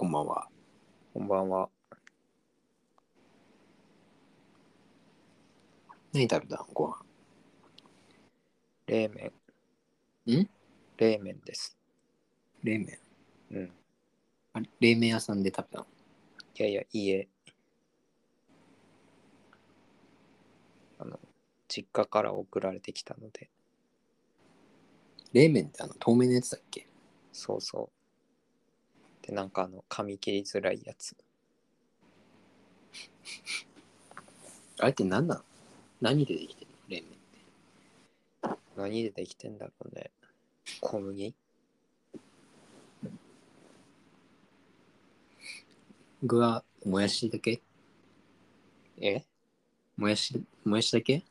こんばんは。こんばんは。何食べたの？ご飯。冷麺。ん？冷麺です。冷麺。うん。あれ？冷麺屋さんで食べたの？いやいや、家。あの、実家から送られてきたので、冷麺ってあの透明のやつだっけ？そうそう。で、なんかあの、噛み切りづらいやつ。あれって何なの何でできてるの？冷麺って。何でできてんだろうね。小麦？具はもやしだけ？え？もやし、もやしだけ？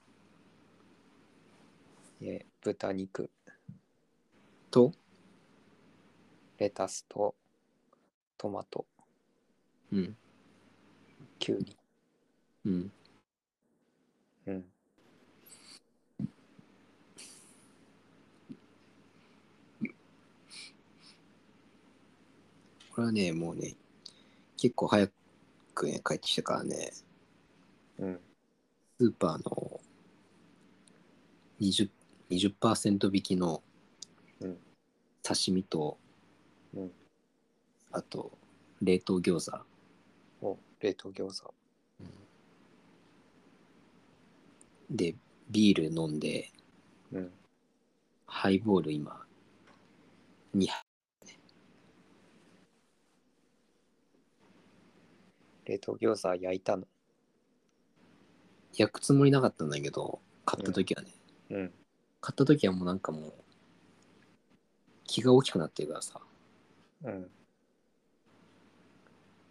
え、豚肉、と、レタスと、トマト、うん。きゅうり。うん。うん。これはね、もうね、結構早くね、帰ってきたからね、うん。スーパーの 20%, 20引きのうん刺身と、うんあと冷凍餃子、お、冷凍餃子。でビール飲んでうん。ハイボール今2杯冷凍餃子焼いたの？焼くつもりなかったんだけど買った時はね、うん。買った時はもうなんかもう気が大きくなってるからさうん。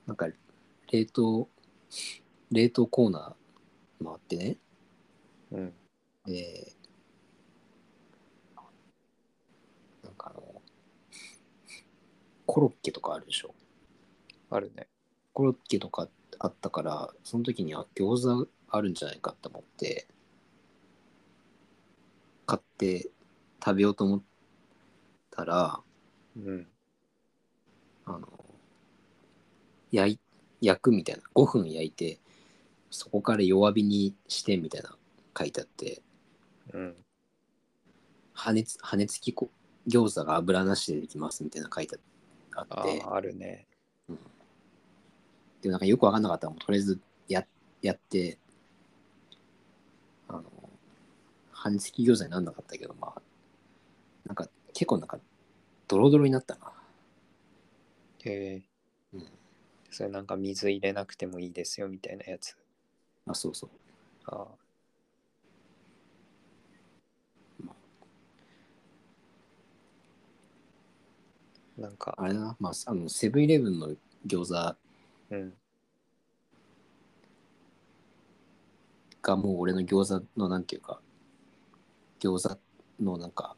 なんか冷凍冷凍コーナー回ってねうん。でなんかあのコロッケとかあるでしょあるね。コロッケとかあったからその時には餃子あるんじゃないかと思って買って食べようと思ったらうん。あの焼い焼くみたいな5分焼いてそこから弱火にしてみたいな書いてあってうん。羽根つ羽根付きこ餃子が油なしでできますみたいな書いてああってあ、あるね。でもなんかよくわかんなかったらとりあえずややってあの羽根付き餃子になんなかったけどまあなんか結構なんかドロドロになったなへえ。うんそれなんか水入れなくてもいいですよみたいなやつ。あそうそうああ。なんか、あれだなまああのセブンイレブンの餃子うん。がもう俺の餃子のなんていうか餃子のなんか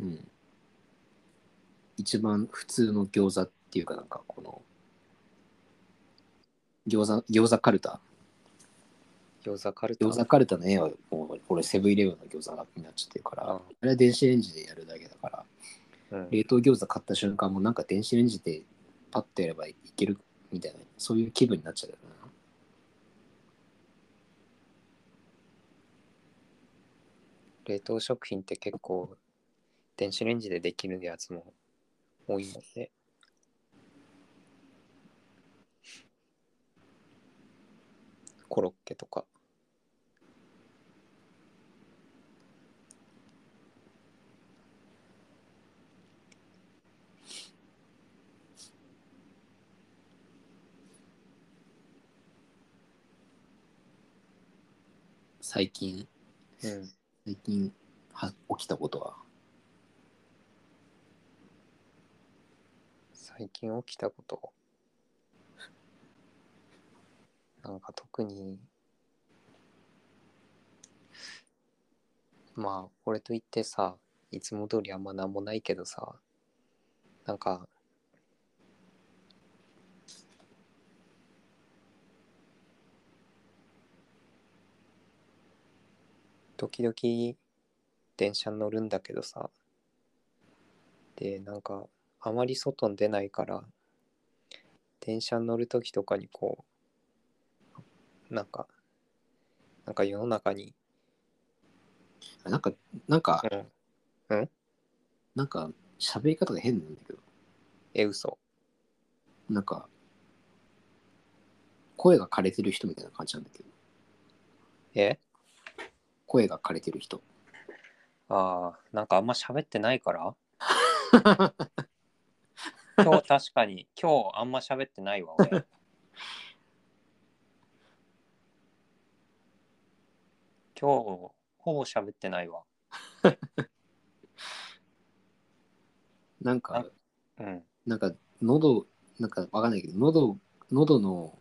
うん一番普通の餃子っていうかなんかこの餃子餃子カルタ。餃子カルタ？餃子カルタの絵はもう俺セブンイレブンの餃子になっちゃってるからああれは電子レンジでやるだけだからうん、冷凍餃子買った瞬間もなんか電子レンジでパッとやればいけるみたいなそういう気分になっちゃうよな。冷凍食品って結構電子レンジでできるやつも多いもんね。コロッケとか。最近うん。最近は起きたことは？最近起きたこと。なんか特に。まあ、これといってさ、いつも通りあんまなんもないけどさ、なんか、時々電車乗るんだけどさ、で、なんかあまり外に出ないから、電車に乗るときとかにこう、なんか、なんか世の中に、なんか、なんか、うん、なんか、喋り方が変なんだけど、え、嘘。なんか、声が枯れてる人みたいな感じなんだけど、え？声が枯れてる人。ああ、なんかあんま喋ってないから？今日確かに、今日あんま喋ってないわ、俺。今日、ほぼ喋ってないわ。なんか、うん。なんか、喉、なんかわかんないけど、喉、喉の、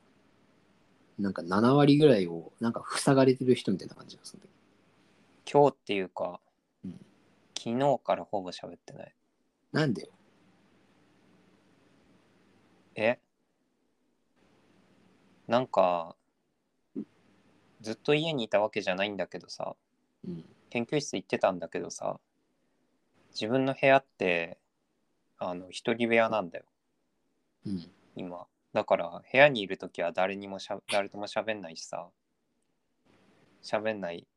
なんか7割ぐらいを、なんか塞がれてる人みたいな感じがするんだけ今日っていうか、うん昨日からほぼ喋ってない。ど。なんでよ。えなんか、ずっと家にいたわけじゃないんだけどさ、うん。研究室行ってたんだけどさ、自分の部屋って、あの、一人部屋なんだよ、うん。今。だから、部屋にいるときは誰にもしゃ、誰とも喋んないしさ、喋んない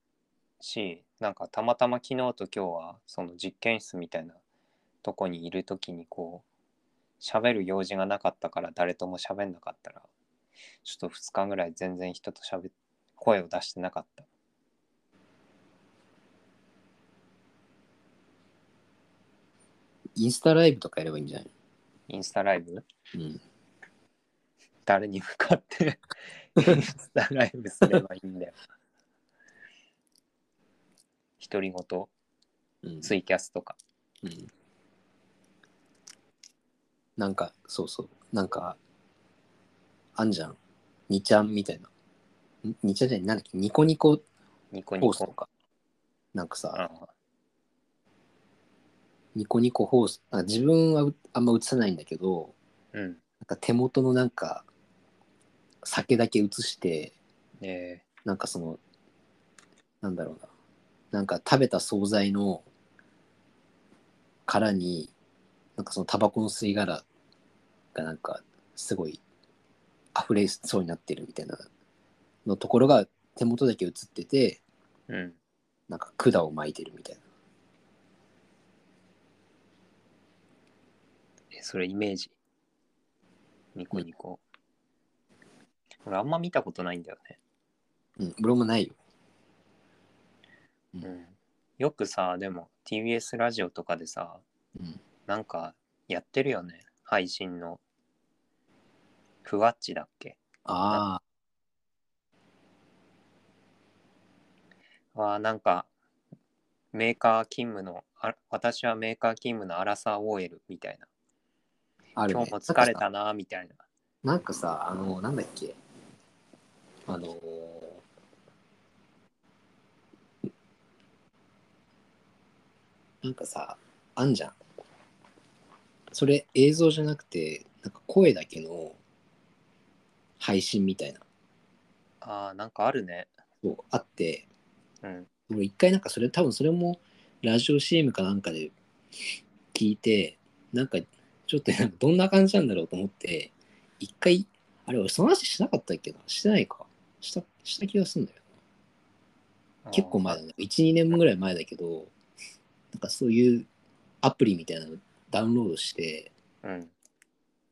し、なんかたまたま昨日と今日は、その実験室みたいなとこにいるときにこう、喋る用事がなかったから誰とも喋んなかったら、ちょっと2日ぐらい全然人と喋っ、声を出してなかった。インスタライブとかやればいいんじゃない？インスタライブ？のうん。誰に向かって インスタライブすればいいんだよ。独り言、うん。ツイキャスとか。うん。なんか、そうそう。なんか、あんじゃん。にちゃんみたいな。んにちゃんじゃない、なんだっけ、ニコニコニコニコ。ホースとか。なんかさ、あニコニコホース、なんか自分はうあんま映さないんだけど、うん。なんか手元のなんか、酒だけ映して、えなんかその、なんだろうな。なんか食べた惣菜の殻に、なんかそのタバコの吸い殻がなんかすごい溢れそうになってるみたいなのところが手元だけ映ってて、ー、うん。なんか管を巻いてるみたいな。え、それイメージ。ニコニコ。俺あんま見たことないんだよね。うん、俺もないよ。うん。よくさ、でも TBS ラジオとかでさ、うん。なんかやってるよね。配信の。ふわっちだっけ？ああ、はなんかメーカー勤務のあ私はメーカー勤務のアラサー OL みたいな。あるね。今日も疲れたなみたいな。なんかさ、あの、なんだっけ、あのーなんかさ、あんじゃん。それ映像じゃなくて、なんか声だけの配信みたいな、あーなんかあるね。そうあって、うん。俺一回なんかそれ、多分それもラジオ CM かなんかで聞いて、なんかちょっとなんかどんな感じなんだろうと思って、一回、あれ俺その話しなかったっけな？してないか？した、した気がするんだよな。結構前だね。1、2年ぐらい前だけど、なんかそういうアプリみたいなのダウンロードして、うん。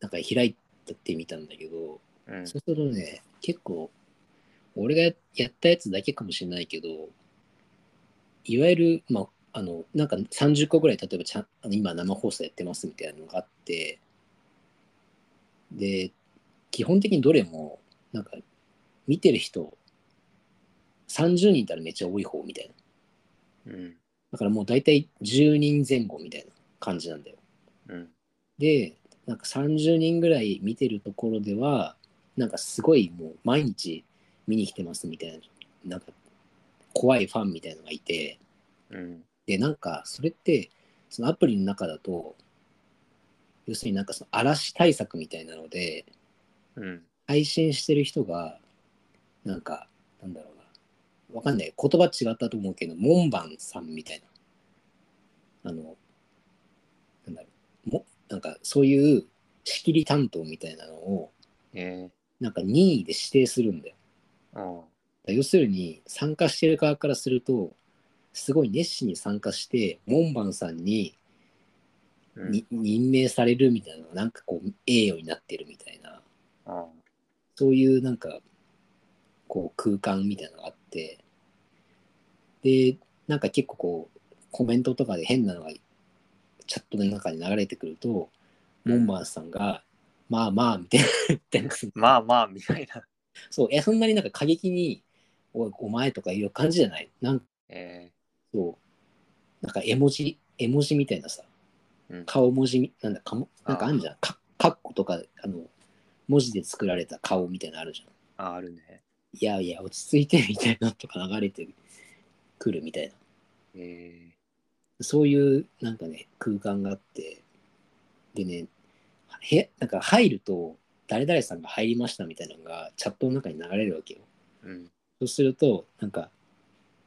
なんか開いてみたんだけど、うんそうするとね、結構、俺がやったやつだけかもしれないけど、いわゆる、まあ、あの、なんか30個ぐらい、例えばちゃんあの今生放送やってますみたいなのがあって、で、基本的にどれも、なんか、見てる人、30人いたらめっちゃ多い方みたいな。うんだからもう大体10人前後みたいな感じなんだよ。うんで、なんか30人ぐらい見てるところでは、なんかすごいもう毎日見に来てますみたいな、なんか怖いファンみたいのがいて、うんで、なんかそれって、そのアプリの中だと、要するになんかその嵐対策みたいなので、うん配信してる人が、なんか、なんだろうな、わかんない。言葉違ったと思うけど、門番さんみたいな。あの、なんだろう、も、なんか、そういう仕切り担当みたいなのをえなんか任意で指定するんだよ。ー、うん。だから要するに参加してる側からするとすごい熱心に参加して門番さんにうんに任命されるみたいなのがなんかこう栄誉になってるみたいなあそういうなんかこう空間みたいなのがあってでなんか結構こうコメントとかで変なのがチャットの中に流れてくるとモンバンさんが「まあまあ」みたいなまあまあ、みたいな。そういやそんなになんか過激に「おいお前」とかいう感じじゃない。なんかえそう。なんか絵文字絵文字みたいなさ。ー、うん。顔文字みなんだかもなんかあるじゃん。かカッコとかあの文字で作られた顔みたいなのあるじゃん。ああるね。いやいや、落ち着いてみたいなのとか流れてくるみたいな。え。そういうなんかね、空間があって、でね、部屋なんか入ると、誰々さんが入りましたみたいなのがチャットの中に流れるわけよ。ー、うん。そうすると、なんか、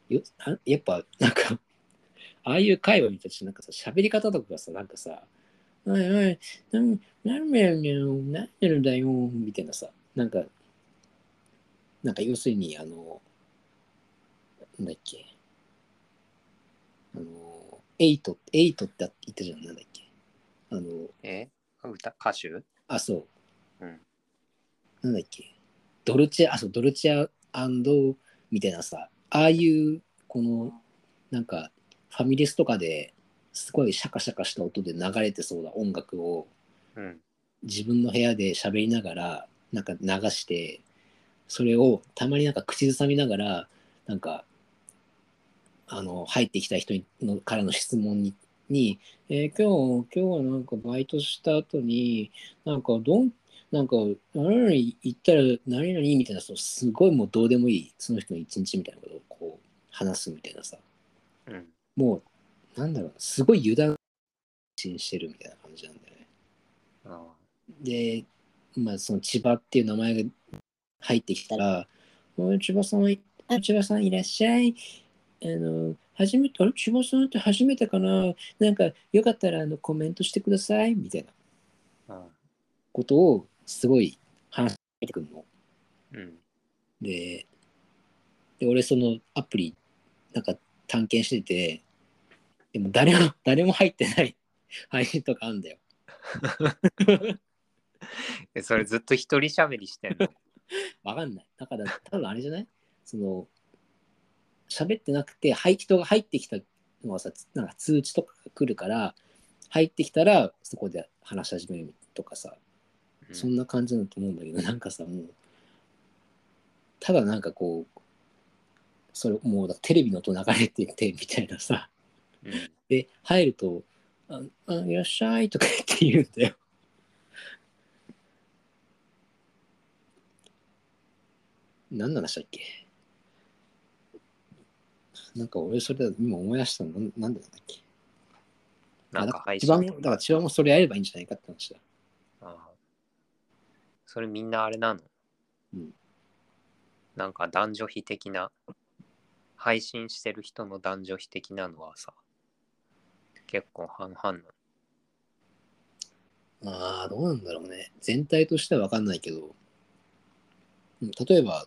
よあやっぱ、なんか、ああいう会話に対して、なんかさ、喋り方とかがさ、なんかさ、おいおい、なんなんだよね、なんでるんだよ、みたいなさ、なんか、なんか要するに、あの、なんだっけ、あの、エイト、エイトって言ったじゃん、なんだっけ。あの、え？ー、歌、歌手？あ、そう。うんなんだっけ？ドルチェ、あ、そう、ドルチェみたいなさ、ああいう、この、なんか、ファミレスとかですごいシャカシャカした音で流れてそうな音楽をうん。自分の部屋で喋りながら、なんか流して、それをたまになんか口ずさみながら、なんか、あの、入ってきた人にのからの質問に、にえー今日、今日はなんかバイトした後に、なんかどん、なんか、何々行ったら何々みたいな、そうすごいもうどうでもいい、その人の一日みたいなことをこう話すみたいなさ、うん。もう、なんだろう、すごい油断心してるみたいな感じなんだよね。あで、まあ、その千葉っていう名前が入ってきたら、千葉さん千葉さんいらっしゃい。あの、初めて、あれ千葉さんって初めてかな？なんか、よかったらあのコメントしてください。みたいなことをすごい話してくるの。うん。で、で俺そのアプリ、なんか探検してて、でも誰も、誰も入ってない配信とかあんだよ。え、それずっと一人喋りしてんの？わかんない。だから、多分あれじゃない？その、喋ってなくて、はい人が入ってきたのはさ、つなんか通知とかが来るから、入ってきたら、そこで話し始めるとかさ、うんそんな感じだと思うんだけど、なんかさ、もう、ただなんかこう、それもうだテレビの音流れててみたいなさ、うん。で、入ると、ああいらっしゃいとか言って言うんだよ。何の話だっけ？なんか俺それだ今思い出したのなんなんでなんだっけ？なんかあ配信だから一番だから千葉もそれやればいいんじゃないかって話だ。ああ。それみんなあれなの？うん。なんか男女比的な？配信してる人の男女比的なのはさ結構半々なの？ああ、どうなんだろうね。全体としては分かんないけど、うん例えば、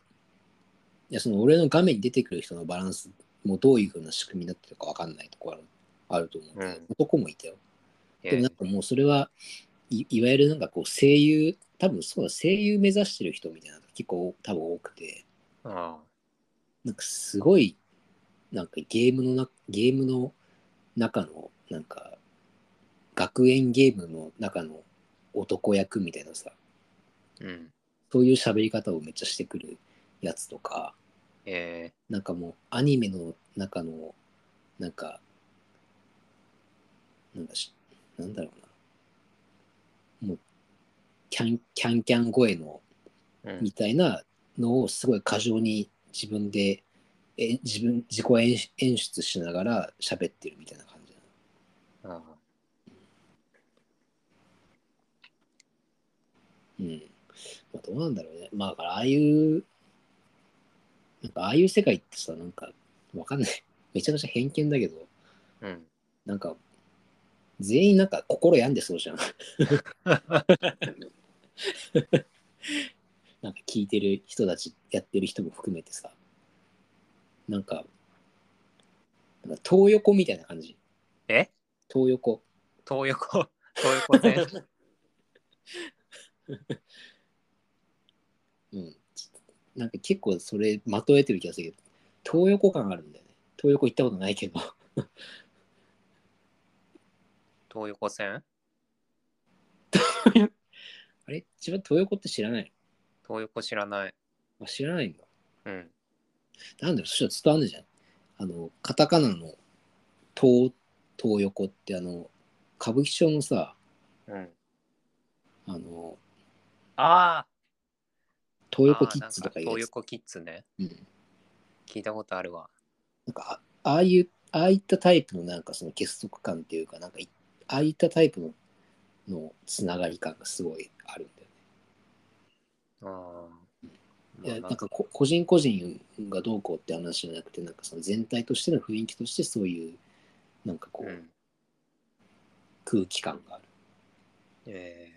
いやその俺の画面に出てくる人のバランスもどういうふうな仕組みになってるか分かんないところあるあると思うけど、うん。男もいたよ。えでもなんかもうそれはいいわゆるなんかこう声優、多分そうだ、声優目指してる人みたいなのが結構多分多くて、あなんかすごい、なんかゲームのな、ゲームの中の、なんか、学園ゲームの中の男役みたいなさ、あうん。そういう喋り方をめっちゃしてくるやつとか、えなんかもうアニメの中の、なんか、なんだし、なんだろうな。もう、キャンキャンキャン声の、みたいなのをすごい過剰に自分でえ自分自己演演出しながら喋ってるみたいな感じなああうん。まあ、どうなんだろうね。まあああいうなんかああいう世界ってさなんかわかんない めちゃくちゃ偏見だけどうんなんか全員なんか心病んでそうじゃん。なんか聞いてる人たち、やってる人も含めてさ、なんか、なんか東横みたいな感じ。え？東横。東横、東横線？うん。なんか結構それまとえてる気がするけど、東横感あるんだよね。東横行ったことないけど。東横線？あれ？自分東横って知らない東横知らない。のあ知らないんだ。うん。なんだよ、そしたら伝わんないじゃん。あの、カタカナの東、東横ってあの、歌舞伎町のさ、うん。あの、ああ東横キッズとかいう。東横キッズね。うん。聞いたことあるわ。なんか、あああいう、ああいったタイプのなんかその結束感っていうか、なんかい、ああいったタイプの、のつながり感がすごいあるんだよね。ああ。いやまあなんかこ個人個人がどうこうって話じゃなくてなんかその全体としての雰囲気としてそういうなんかこう、うん。空気感がある。えー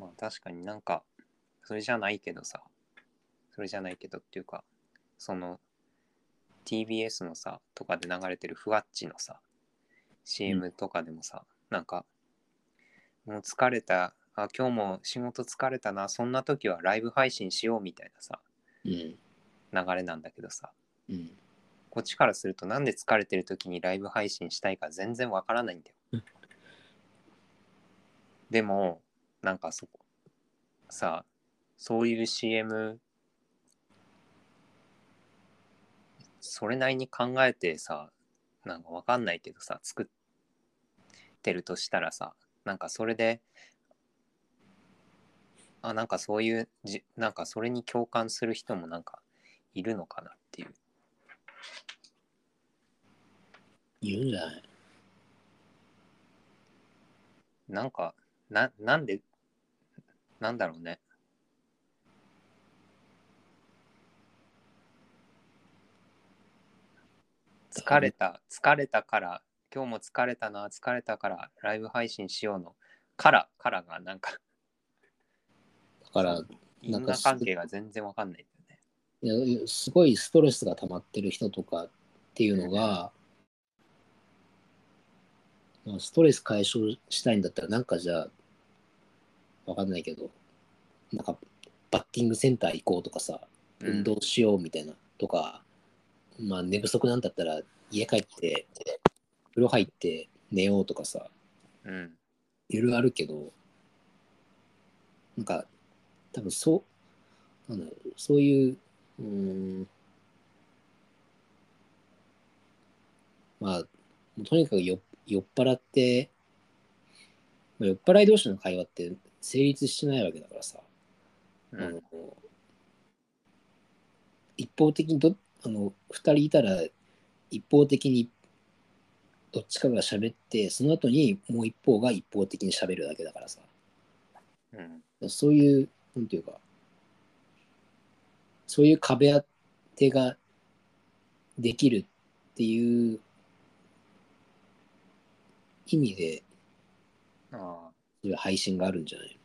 まあ確かになんかそれじゃないけどさそれじゃないけどっていうかその TBS のさとかで流れてるふわっちのさ CM とかでもさ、なんかもう疲れたあ今日も仕事疲れたなそんな時はライブ配信しようみたいなさうん。流れなんだけどさうん。こっちからするとなんで疲れてる時にライブ配信したいか全然わからないんだよ。でもなんかそこさそういう CM それなりに考えてさなんかわかんないけどさ作ってるとしたらさなんかそれであなんかそういうじなんかそれに共感する人もなんかいるのかなっていう。いるんじゃない？なんか、な、なんで、なんだろうね。疲れた、疲れたから、今日も疲れたな、疲れたから、ライブ配信しようの、から、からがなんか、だから、因果関係が全然わかんないんだよね。いやすごいストレスが溜まってる人とかっていうのが、まあストレス解消したいんだったらなんかじゃあわかんないけどなんかバッティングセンター行こうとかさうん運動しようみたいなとか、まあ寝不足なんだったら家帰って風呂入って寝ようとかさうん。いろいろあるけどなんか多分そうなんだろうそういううーんまあとにかくよ酔っ払って、まあ、酔っ払い同士の会話って成立してないわけだからさ、うんあの一方的にどあの2人いたら一方的にどっちかが喋ってその後にもう一方が一方的に喋るだけだからさうん。そういうなんていうかそういう壁当てができるっていう意味でああ。いう配信があるんじゃない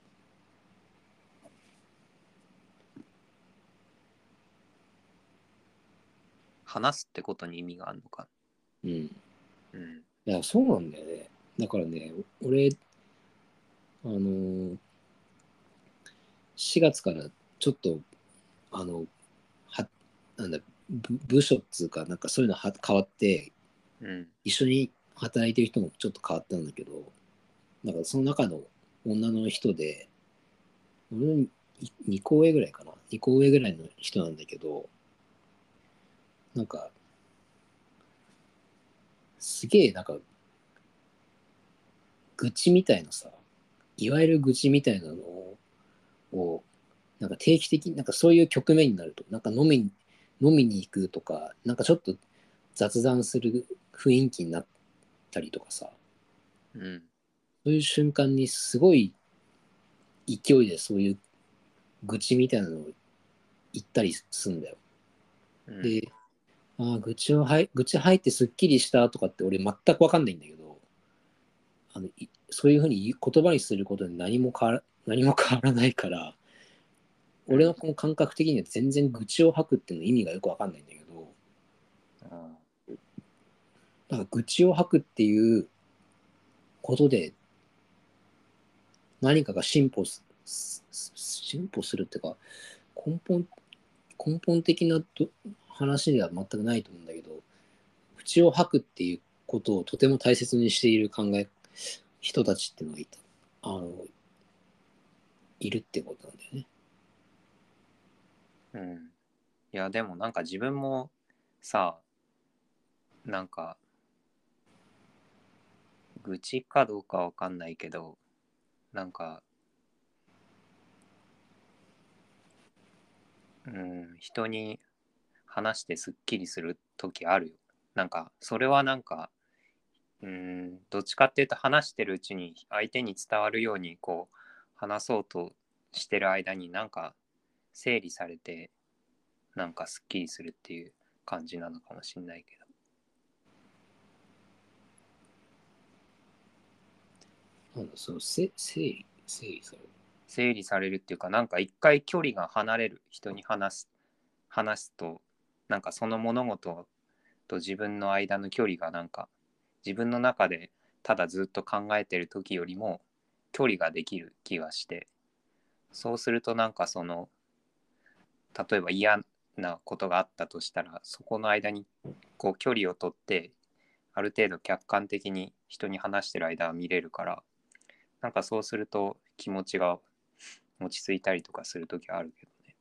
話すってことに意味があるのか。うんうん。いや、そうなんだよね。だからね、俺、あのー、4月からちょっと、あの、は、なんだ、部部署っつうか、なんかそういうのは変わって、うん。一緒に働いてる人もちょっと変わったんだけど、なんかその中の女の人で、俺の2個上ぐらいかな。2個上ぐらいの人なんだけど、なんか、すげえなんか、愚痴みたいなさ、いわゆる愚痴みたいなの、をなんか定期的に、なんかそういう局面になると、なんか飲み、飲みに行くとか、なんかちょっと雑談する雰囲気になったりとかさ、うん。そういう瞬間にすごい勢いでそういう愚痴みたいなのを言ったりすんだよ。うんで、あー愚痴をはい愚痴入ってすっきりしたとかって俺全く分かんないんだけどあのいそういうふうに言葉にすることで何も変わら何も変わらないから俺のこの感覚的には全然愚痴を吐くっていうの意味がよく分かんないんだけどうんなんか愚痴を吐くっていうことで何かが進歩す進歩するっていうか根本根本的な話では全くないと思うんだけど愚痴を吐くっていうことをとても大切にしている考え人たちっていうのがいたあのいるってことなんだよね。うん。いや、でもなんか自分もさ、なんか、愚痴かどうかわかんないけど、なんか、うん、人に話してすっきりする時あるよ。なんか、それはなんか、うん、どっちかっていうと話してるうちに相手に伝わるようにこう話そうとしてる間になんか整理されてなんかすっきりするっていう感じなのかもしんないけど。なんだそのせ整理整理される。整理されるっていうかなんか一回距離が離れる人に話す話すとなんかその物事と自分の間の距離がなんか自分の中でただずっと考えてる時よりも距離ができる気がしてそうするとなんかその例えば嫌なことがあったとしたらそこの間にこう距離を取ってある程度客観的に人に話してる間は見れるからなんかそうすると気持ちが落ち着いたりとかする時はあるけどね。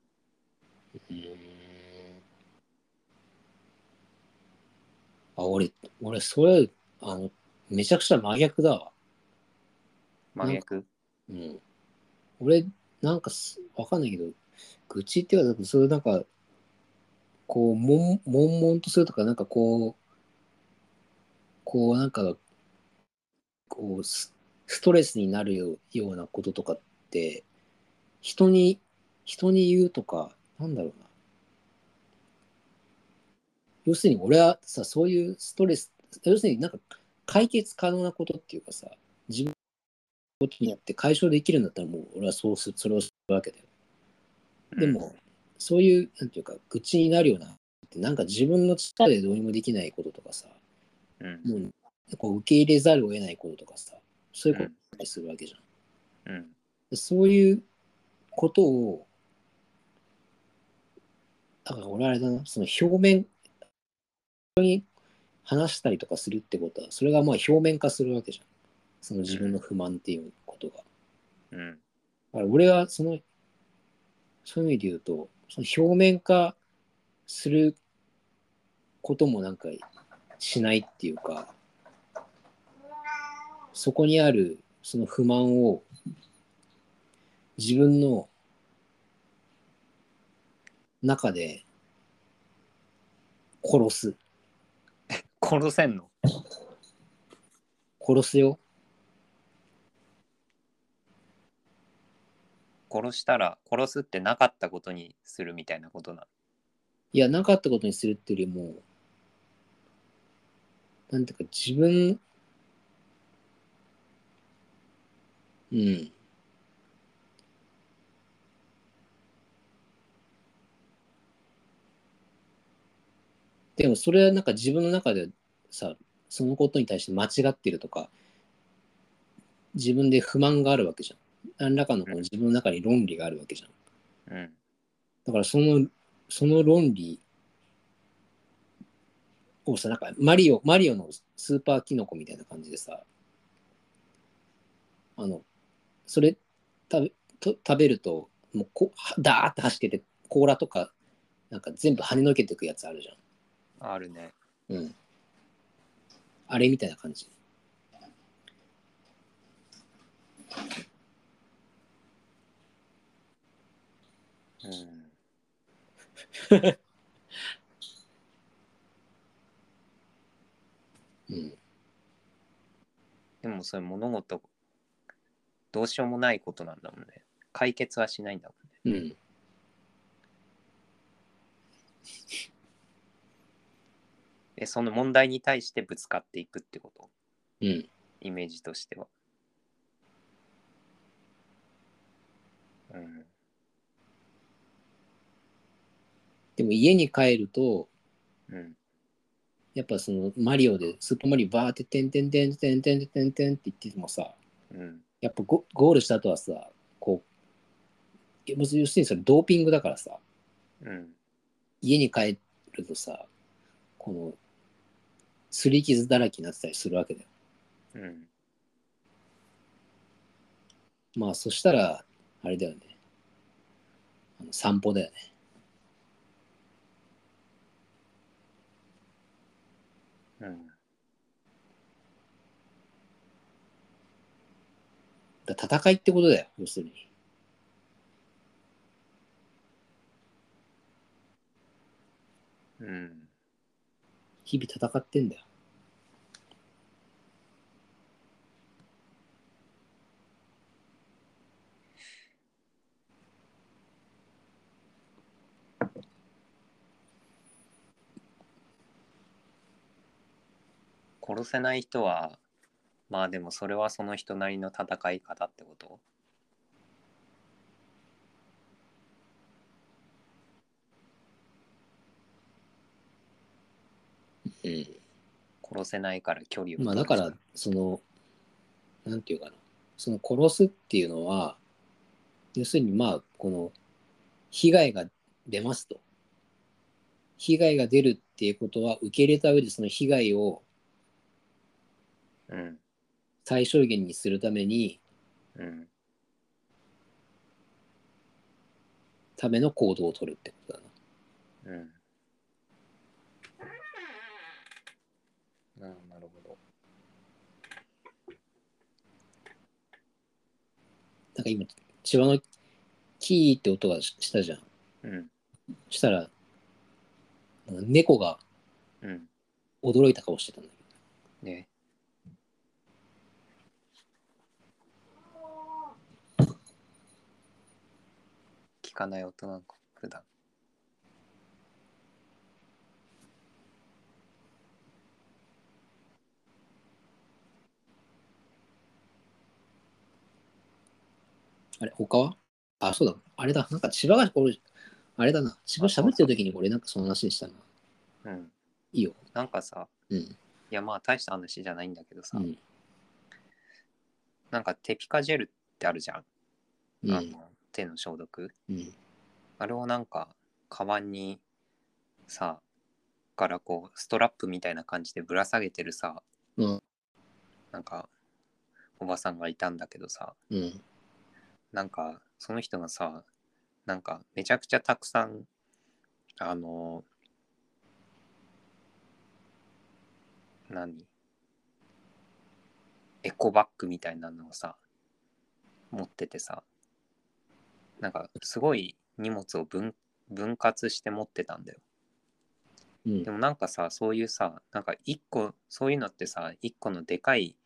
あ、俺、俺、それ、あの、めちゃくちゃ真逆だわ。真逆？うん。俺、なんかす、わかんないけど、愚痴っていうか、それなんか、こう、もん、悶々とするとか、なんかこう、こう、なんか、こう、スストレスになるよようなこととかって、人に、人に言うとか、なんだろうな。要するに俺はさ、そういうストレス、要するになんか解決可能なことっていうかさ、自分のことによって解消できるんだったらもう俺はそうすそれをするわけだよ。でも、そういう、なんていうか、愚痴になるような、なんか自分の力でどうにもできないこととかさ、うんもうこう受け入れざるを得ないこととかさ、そういうことだったりするわけじゃん。うんでそういうことを、だから俺あれだな、その表面、人に話したりとかするってことは、それがまあ表面化するわけじゃん。その自分の不満っていうことが。うんだから俺はその、そういう意味で言うと、その表面化することもなんかしないっていうか、そこにあるその不満を自分の中で殺す。殺せんの？殺すよ。殺したら殺すってなかったことにするみたいなことないや、なかったことにするっていうよりも、なんていうか自分、うん。でもそれはなんか自分の中でさ、そのことに対して間違ってるとか、自分で不満があるわけじゃん。何らかのこの自分の中に論理があるわけじゃん。うんだからその、その論理をさ、なんかマリオ、マリオのスーパーキノコみたいな感じでさ、あの、それ食べと食べると、もうこはダーって走ってて、甲羅とか、なんか全部跳ねのけていくやつあるじあるねゃん。うん。あれみたいな感じ。うんうん。でもそれ物事どうしようもないことなんだもんね。解決はしないんだもんね。うん。で、その問題に対してぶつかっていくってこと？うん。イメージとしては。うん。でも家に帰ると、うん。やっぱそのマリオでスーパーマリオバーっててんてんてんてんてんてんてんって言っててもさ、うん、やっぱゴゴールした後はさ、こう、要するにそれドーピングだからさ、うん。家に帰るとさ、この、擦り傷だらけになってたりするわけだよ。うん。まあそしたら、あれだよね。あの散歩だよね。うん。だ戦いってことだよ、要するに。うん。日々戦ってんだよ。殺せない人は、まあでもそれはその人なりの戦い方ってこと？うん。殺せないから距離をまあだから、その、なんていうかな。その殺すっていうのは、要するにまあ、この、被害が出ますと。被害が出るっていうことは、受け入れた上でその被害をうん。最小限にするために、うん。ための行動を取るってことだな。うん。ああ、なるほど。なんか今、千葉のキーって音がししたじゃん。うん。したら、猫がうん。驚いた顔してたんだけど。ね。聞かない音なんか普段。あれ、他は？あ、そうだ。あれだ。なんか千葉が、俺、あれだな。千葉喋ってる時に俺なんかその話でしたな。うん。いいよ。なんかさ、うん。いやまあ大した話じゃないんだけどさ、うん。なんかテピカジェルってあるじゃん。うん。あの手の消毒？うん。あれをなんか、カバンにさ、からこう、ストラップみたいな感じでぶら下げてるさ、うん。なんか、おばさんがいたんだけどさ、うん。なんか、その人がさ、なんか、めちゃくちゃたくさん、あの、何？エコバッグみたいなのをさ、持っててさ、なんか、すごい荷物を分分割して持ってたんだよ。うんで。もなんかさ、そういうさ、なんか一個、そういうのってさ、一個のでかい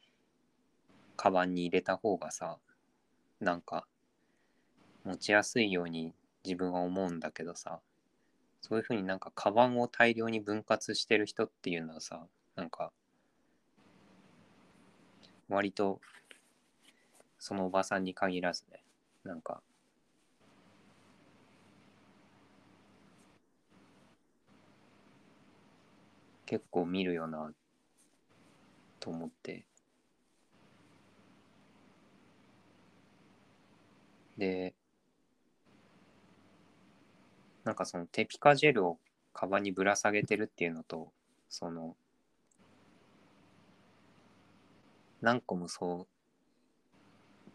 カバンに入れた方がさ、なんか持ちやすいように自分は思うんだけどさ、そういうふうになんかカバンを大量に分割してる人っていうのはさ、なんか、割とそのおばさんに限らずね、なんか、結構見るよなと思って。でなんかそのテピカジェルをカバンにぶら下げてるっていうのとその何個もそう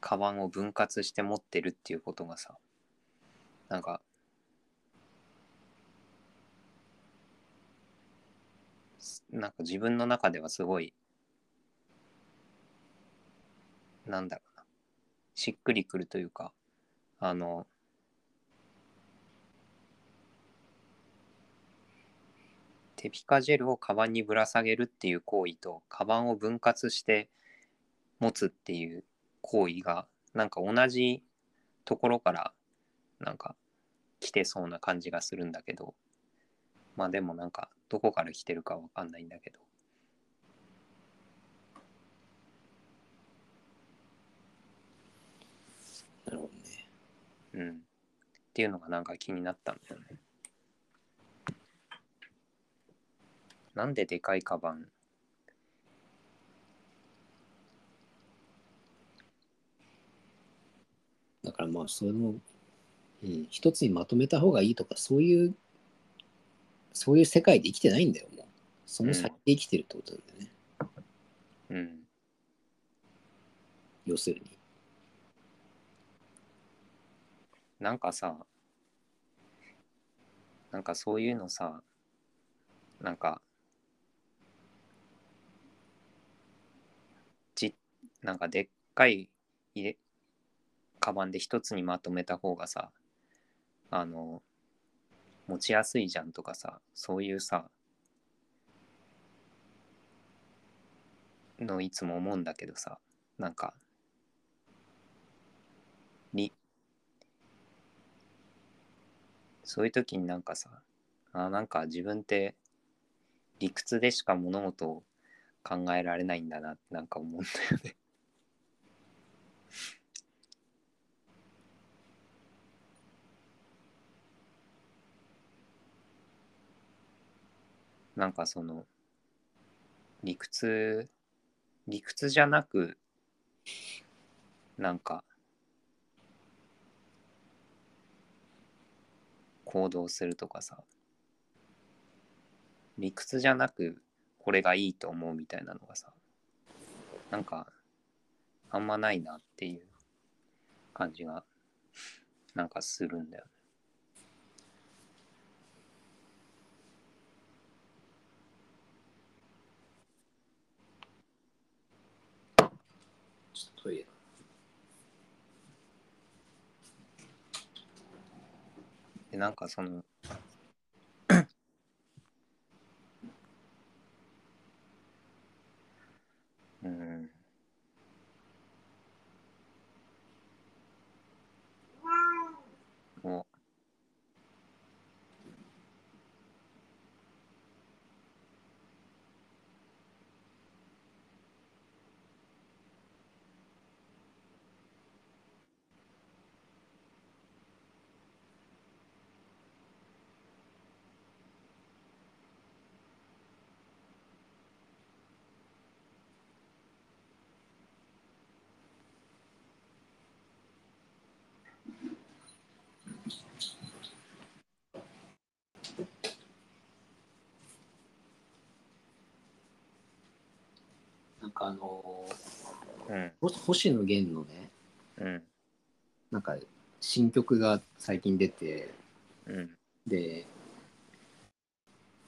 カバンを分割して持ってるっていうことがさなんかなんか自分の中ではすごいなんだろうな。しっくりくるというかあのテピカジェルをカバンにぶら下げるっていう行為とカバンを分割して持つっていう行為がなんか同じところからなんか来てそうな感じがするんだけどまあでもなんかどこから来てるかわかんないんだけど。なるほどね。うん。っていうのがなんか気になったんだよね。なんででかいカバンだからまあ、その、うん、一つにまとめた方がいいとか、そういう、そういう世界で生きてないんだよ、もう。その先で生きてるってことだよね。うん。要するに。なんかさ、なんかそういうのさ、なんか、ち、なんかでっかい入れ、カバンで一つにまとめた方がさ、あの、持ちやすいじゃんとかさ、そういうさ、のいつも思うんだけどさ、なんか、り、そういう時になんかさ、あなんか自分って理屈でしか物事を考えられないんだなってなんか思うんだよね。なんかその理屈理屈じゃなくなんか行動するとかさ理屈じゃなくこれがいいと思うみたいなのがさなんかあんまないなっていう感じがなんかするんだよね。ちょっとトイレ。でなんかその うん。おかあのうん。星野源のね、うん。なんか新曲が最近出て、うん。で、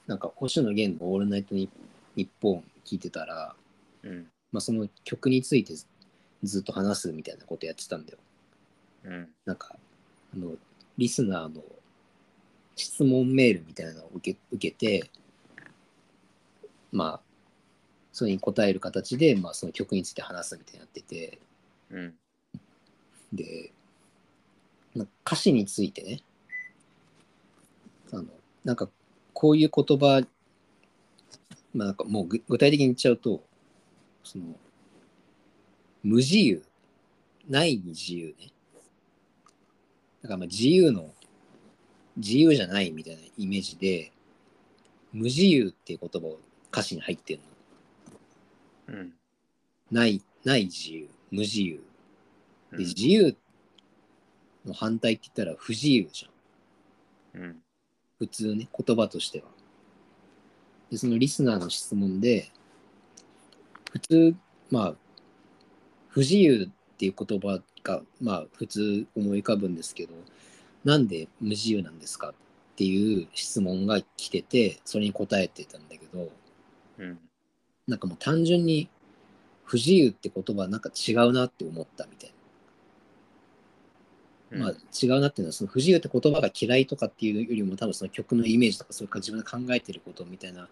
なんか星野源の「オールナイトニッポン」聞いてたら、うん。まあ、その曲についてずずっと話すみたいなことやってたんだよ。うん。なんか、あの、リスナーの質問メールみたいなのを受け受けて、まあ、それに答える形で、まあ、その曲について話すみたいになってて、うんで、まあ歌詞についてね、あの、なんか、こういう言葉、まあ、なんかもうぐ具体的に言っちゃうと、その、無自由、ないに自由ね。だからまあ自由の、自由じゃないみたいなイメージで、無自由っていう言葉を歌詞に入ってるの。うんない、ない自由、無自由。うんで、自由の反対って言ったら不自由じゃん。うん普通ね、言葉としては。で、そのリスナーの質問で、普通、まあ、不自由っていう言葉が、まあ、普通思い浮かぶんですけど、なんで無自由なんですかっていう質問が来てて、それに答えてたんだけど、うんなんかもう単純に不自由って言葉なんか違うなって思ったみたいな。まあ違うなっていうのはその不自由って言葉が嫌いとかっていうよりも多分その曲のイメージとかそれから自分が考えてることみたいな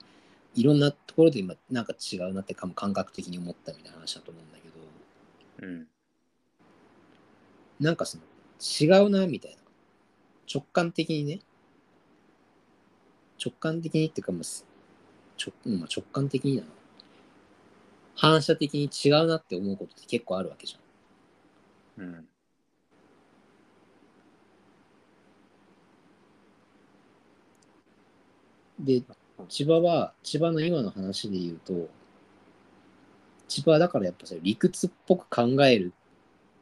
いろんなところで今なんか違うなって感感覚的に思ったみたいな話だと思うんだけどうんなんかその違うなみたいな直感的にね直感的にっていうか、うんまあ、直感的になの。反射的に違うなって思うことって結構あるわけじゃん。うん。で、千葉は、千葉の今の話で言うと、千葉はだからやっぱそれ理屈っぽく考える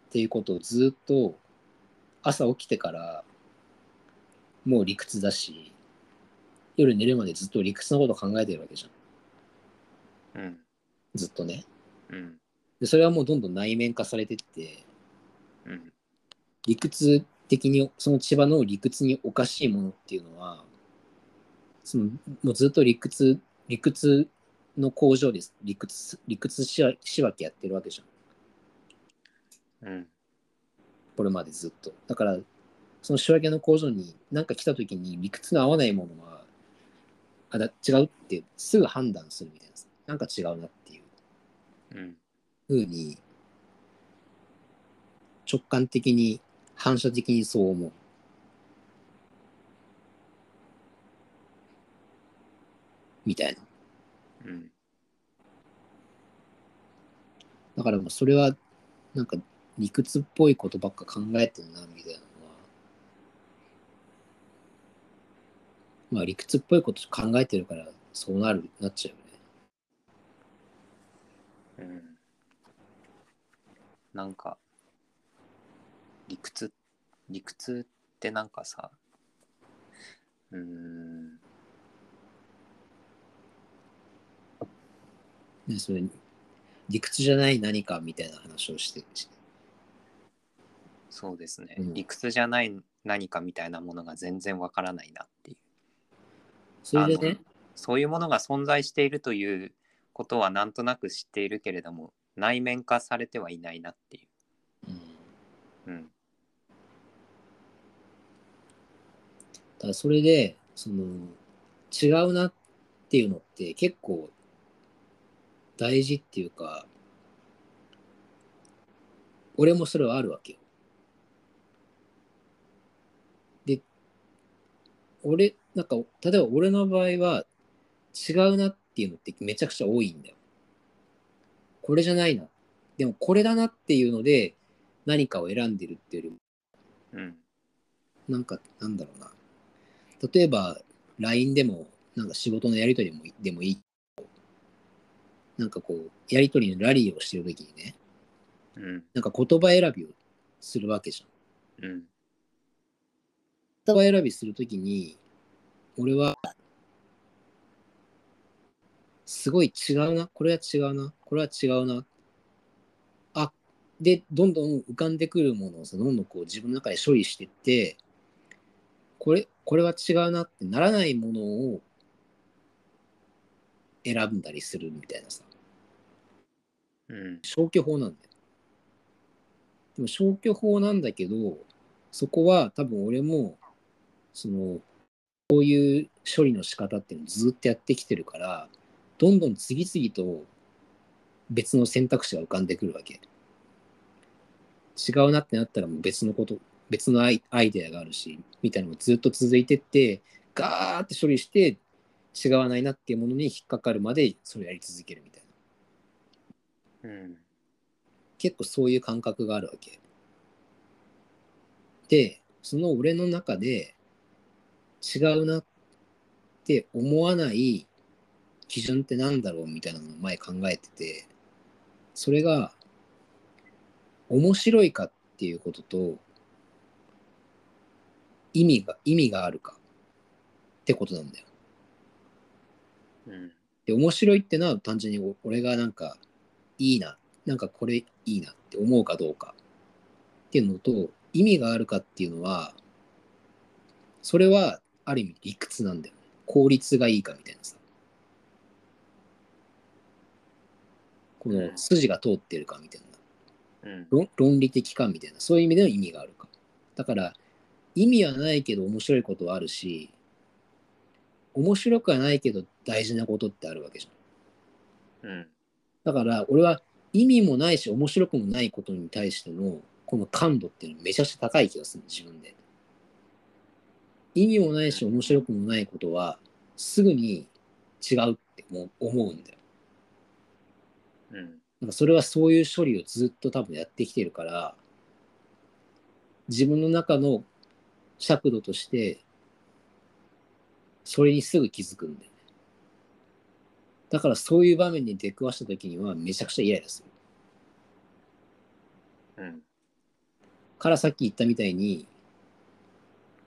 っていうことをずっと朝起きてからもう理屈だし、夜寝るまでずっと理屈のこと考えてるわけじゃん。うん。ずっとね。うん。で、それはもうどんどん内面化されてって、うん。理屈的に、その千葉の理屈におかしいものっていうのは、そのもうずっと理屈、理屈の工場です。理屈、理屈仕分仕分けやってるわけじゃん。うん。これまでずっと。だから、その仕分けの工場に何か来た時に理屈の合わないものは、あだ違うってすぐ判断するみたいなさ。なんか違うなって。ふうに、直感的に、反射的にそう思う。みたいな。うん。だからもうそれは、なんか理屈っぽいことばっか考えてるな、みたいなのは。まあ理屈っぽいこと考えてるから、そうなる、なっちゃう。うん。なんか、理屈、理屈ってなんかさ、うーん、ね、それ理屈じゃない何かみたいな話をして、そうですね、うん。理屈じゃない何かみたいなものが全然わからないなっていう。それでね、そういうものが存在しているということはなんとなく知っているけれども、内面化されてはいないなっていうん、う。うん。ただそれで、その、違うなっていうのって結構大事っていうか、俺もそれはあるわけよ。で、俺、なんか、例えば俺の場合は違うなっていうのってめちゃくちゃ多いんだよ。これじゃないな。でもこれだなっていうので何かを選んでるっていうよりもうん。なんか、なんだろうな。例えば、LINE でも、なんか仕事のやりとりもでもいい。なんかこう、やりとりのラリーをしてるときにね、うん。なんか言葉選びをするわけじゃん。うん。言葉選びするときに、俺は、すごい違うな、これは違うな、これは違うな。あ、で、どんどん浮かんでくるものをさ、どんどんこう自分の中で処理してって、これ、これは違うなってならないものを選んだりするみたいなさ、うん。消去法なんだよ。でも消去法なんだけど、そこは多分俺も、その、こういう処理の仕方っていうのをずっとやってきてるから、どんどん次々と別の選択肢が浮かんでくるわけ。違うなってなったらもう別のこと、別のアイアイデアがあるし、みたいなのがずっと続いてって、ガーって処理して、違わないなっていうものに引っかかるまでそれやり続けるみたいな。うん。結構そういう感覚があるわけ。で、その俺の中で違うなって思わない基準ってなんだろうみたいなのを前考えてて、それが面白いかっていうことと意味が、意味があるかってことなんだよ。うん。で、面白いってのは単純にお俺がなんかいいな、なんかこれいいなって思うかどうかっていうのと、意味があるかっていうのは、それはある意味理屈なんだよね。効率がいいかみたいなさ。この筋が通ってるかみたいな。うん。論論理的かみたいな、そういう意味での意味があるか。だから、意味はないけど面白いことはあるし、面白くはないけど大事なことってあるわけじゃん。うん。だから、俺は意味もないし面白くもないことに対してのこの感度っていうのめちゃくちゃ高い気がする自分で。意味もないし面白くもないことはすぐに違うって思うんだよ。うん。なんかそれはそういう処理をずっと多分やってきてるから、自分の中の尺度として、それにすぐ気づくんだよね。だからそういう場面に出くわした時にはめちゃくちゃイライラする。うん。からさっき言ったみたいに、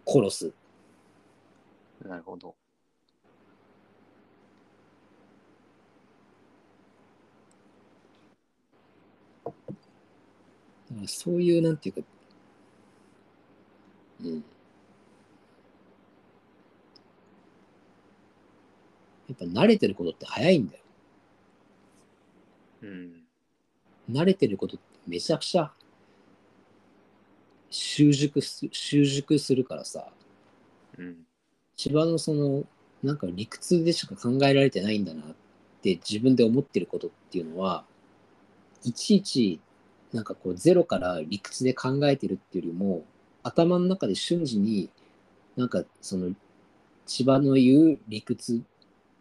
殺す。なるほど。だからそういう、なんていうか、うん。やっぱ慣れてることって早いんだよ。うん。慣れてることってめちゃくちゃ習熟す習熟するからさ、うん。一番のその、なんか理屈でしか考えられてないんだなって自分で思ってることっていうのは、いちいちなんかこうゼロから理屈で考えてるっていうよりも、頭の中で瞬時になんかその千葉の言う理屈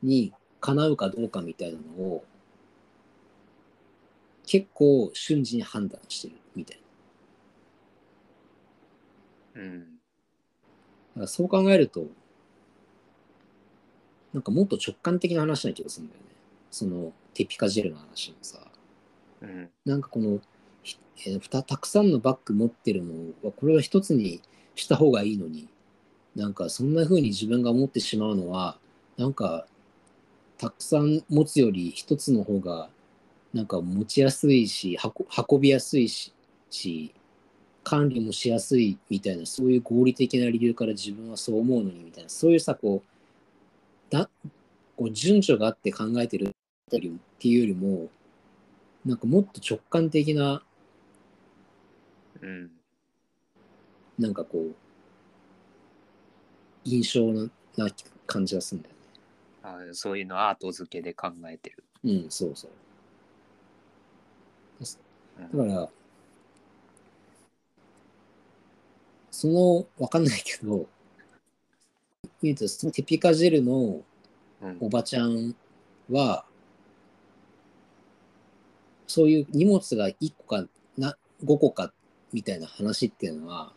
にかなうかどうかみたいなのを結構瞬時に判断してるみたいな。うん。だからそう考えると、なんかもっと直感的な話な気がするんだよね。そのテピカジェルの話もさ。うん。なんかこの、ひえーたたくさんのバッグ持ってるのは、これは一つにした方がいいのに、なんかそんな風に自分が思ってしまうのは、なんかたくさん持つより一つの方が、なんか持ちやすいし、運運びやすいし、し管理もしやすいみたいな、そういう合理的な理由から自分はそう思うのにみたいな、そういうさ、こう、だこう順序があって考えてるっていうよりも、なんかもっと直感的な、うん。なんかこう、印象なな感じがするんだよね。あそういうのは後付けで考えてる。うん、そうそう。うんだから、その、わかんないけど、言うと、そのテピカジェルのうんおばちゃんは、そういう荷物が1個かな5個かみたいな話っていうのは、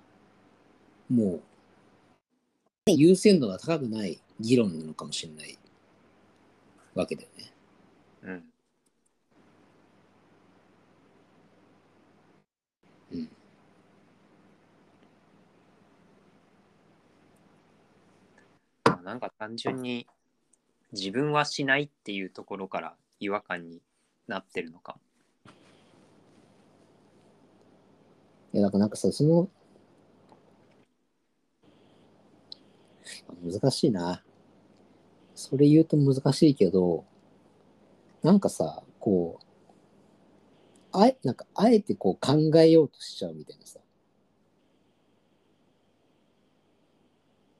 もう、優先度が高くない議論なのかもしれないわけだよね。うん。うん。まあなんか単純に自分はしないっていうところから違和感になってるのか。いや、だからなんかさ、その、難しいな。それ言うと難しいけど、なんかさ、こう、あえ、なんかあえてこう考えようとしちゃうみたいなさ。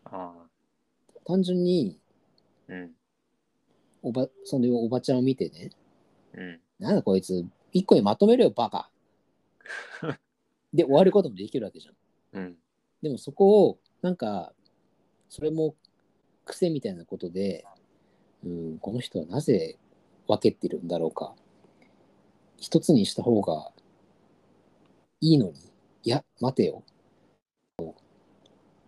ああ。単純に、うん。おば、そのおばちゃんを見てね、うん。なんだこいつ、一個にまとめるよ、バカ。で、終わることもできるわけじゃん。うん。でもそこを、なんか、それも癖みたいなことで、うん、この人はなぜ分けてるんだろうか。一つにした方がいいのに、いや、待てよ。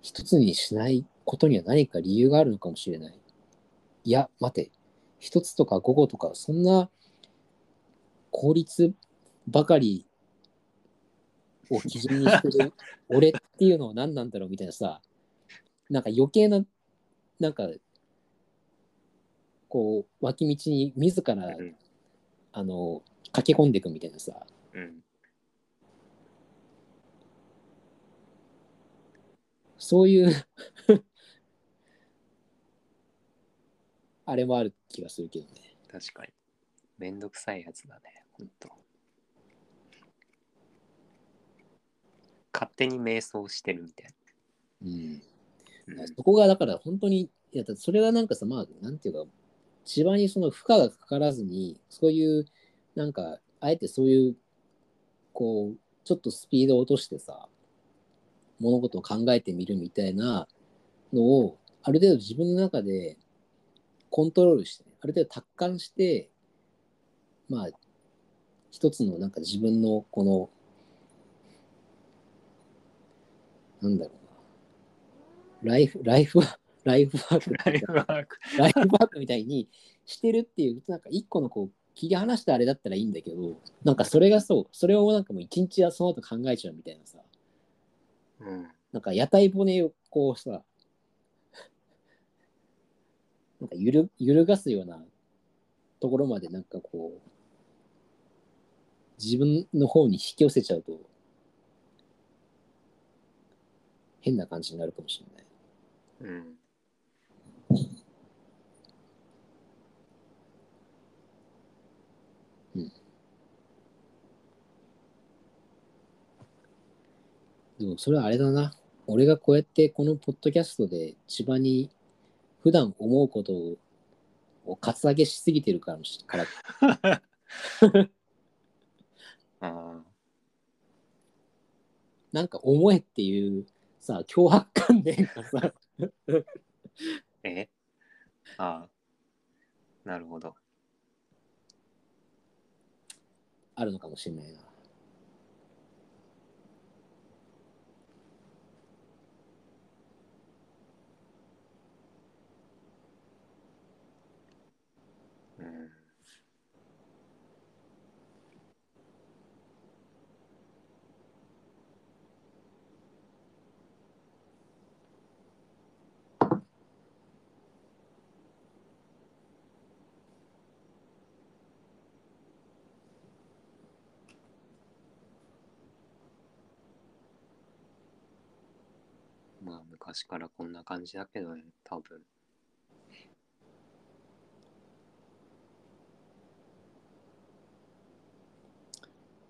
一つにしないことには何か理由があるのかもしれない。いや、待て。一つとか午後とか、そんな効率ばかりを基準にしてる 俺っていうのは何なんだろうみたいなさ、なんか余計な、なんか、こう、脇道に自ら、うん。あの、駆け込んでいくみたいなさ、うん。そういう あれもある気がするけどね。確かに。めんどくさいやつだね。ほんと。勝手に瞑想してるみたいうん。な。そこがだから本当に、いや、それはなんかさ、まあ、なんていうか、千葉にその負荷がかからずに、そういう、なんか、あえてそういう、こう、ちょっとスピードを落としてさ、物事を考えてみるみたいなのを、ある程度自分の中で、コントロールして、ね、ある程度達観して、まあ、一つのなんか自分のこの、なんだろうな、ライフ、ライフワーク、ライフワーク、ライフワーク。ライフワークみたいにしてるっていう、なんか一個のこう、切り離したあれだったらいいんだけど、なんかそれがそう、それをなんかもう一日はその後考えちゃうみたいなさ、うん。なんか屋台骨をこうさ、なんか揺る揺るがすようなところまでなんかこう、自分の方に引き寄せちゃうと、変な感じになるかもしれない。うん。でもそれはあれだな。俺がこうやってこのポッドキャストで千葉に普段思うことををカツアゲしすぎてるからから あなんか思えっていうさ脅迫観念がさー え？ああ。なるほど。あるのかもしれないな。うん。まあ昔からこんな感じだけどね、多分。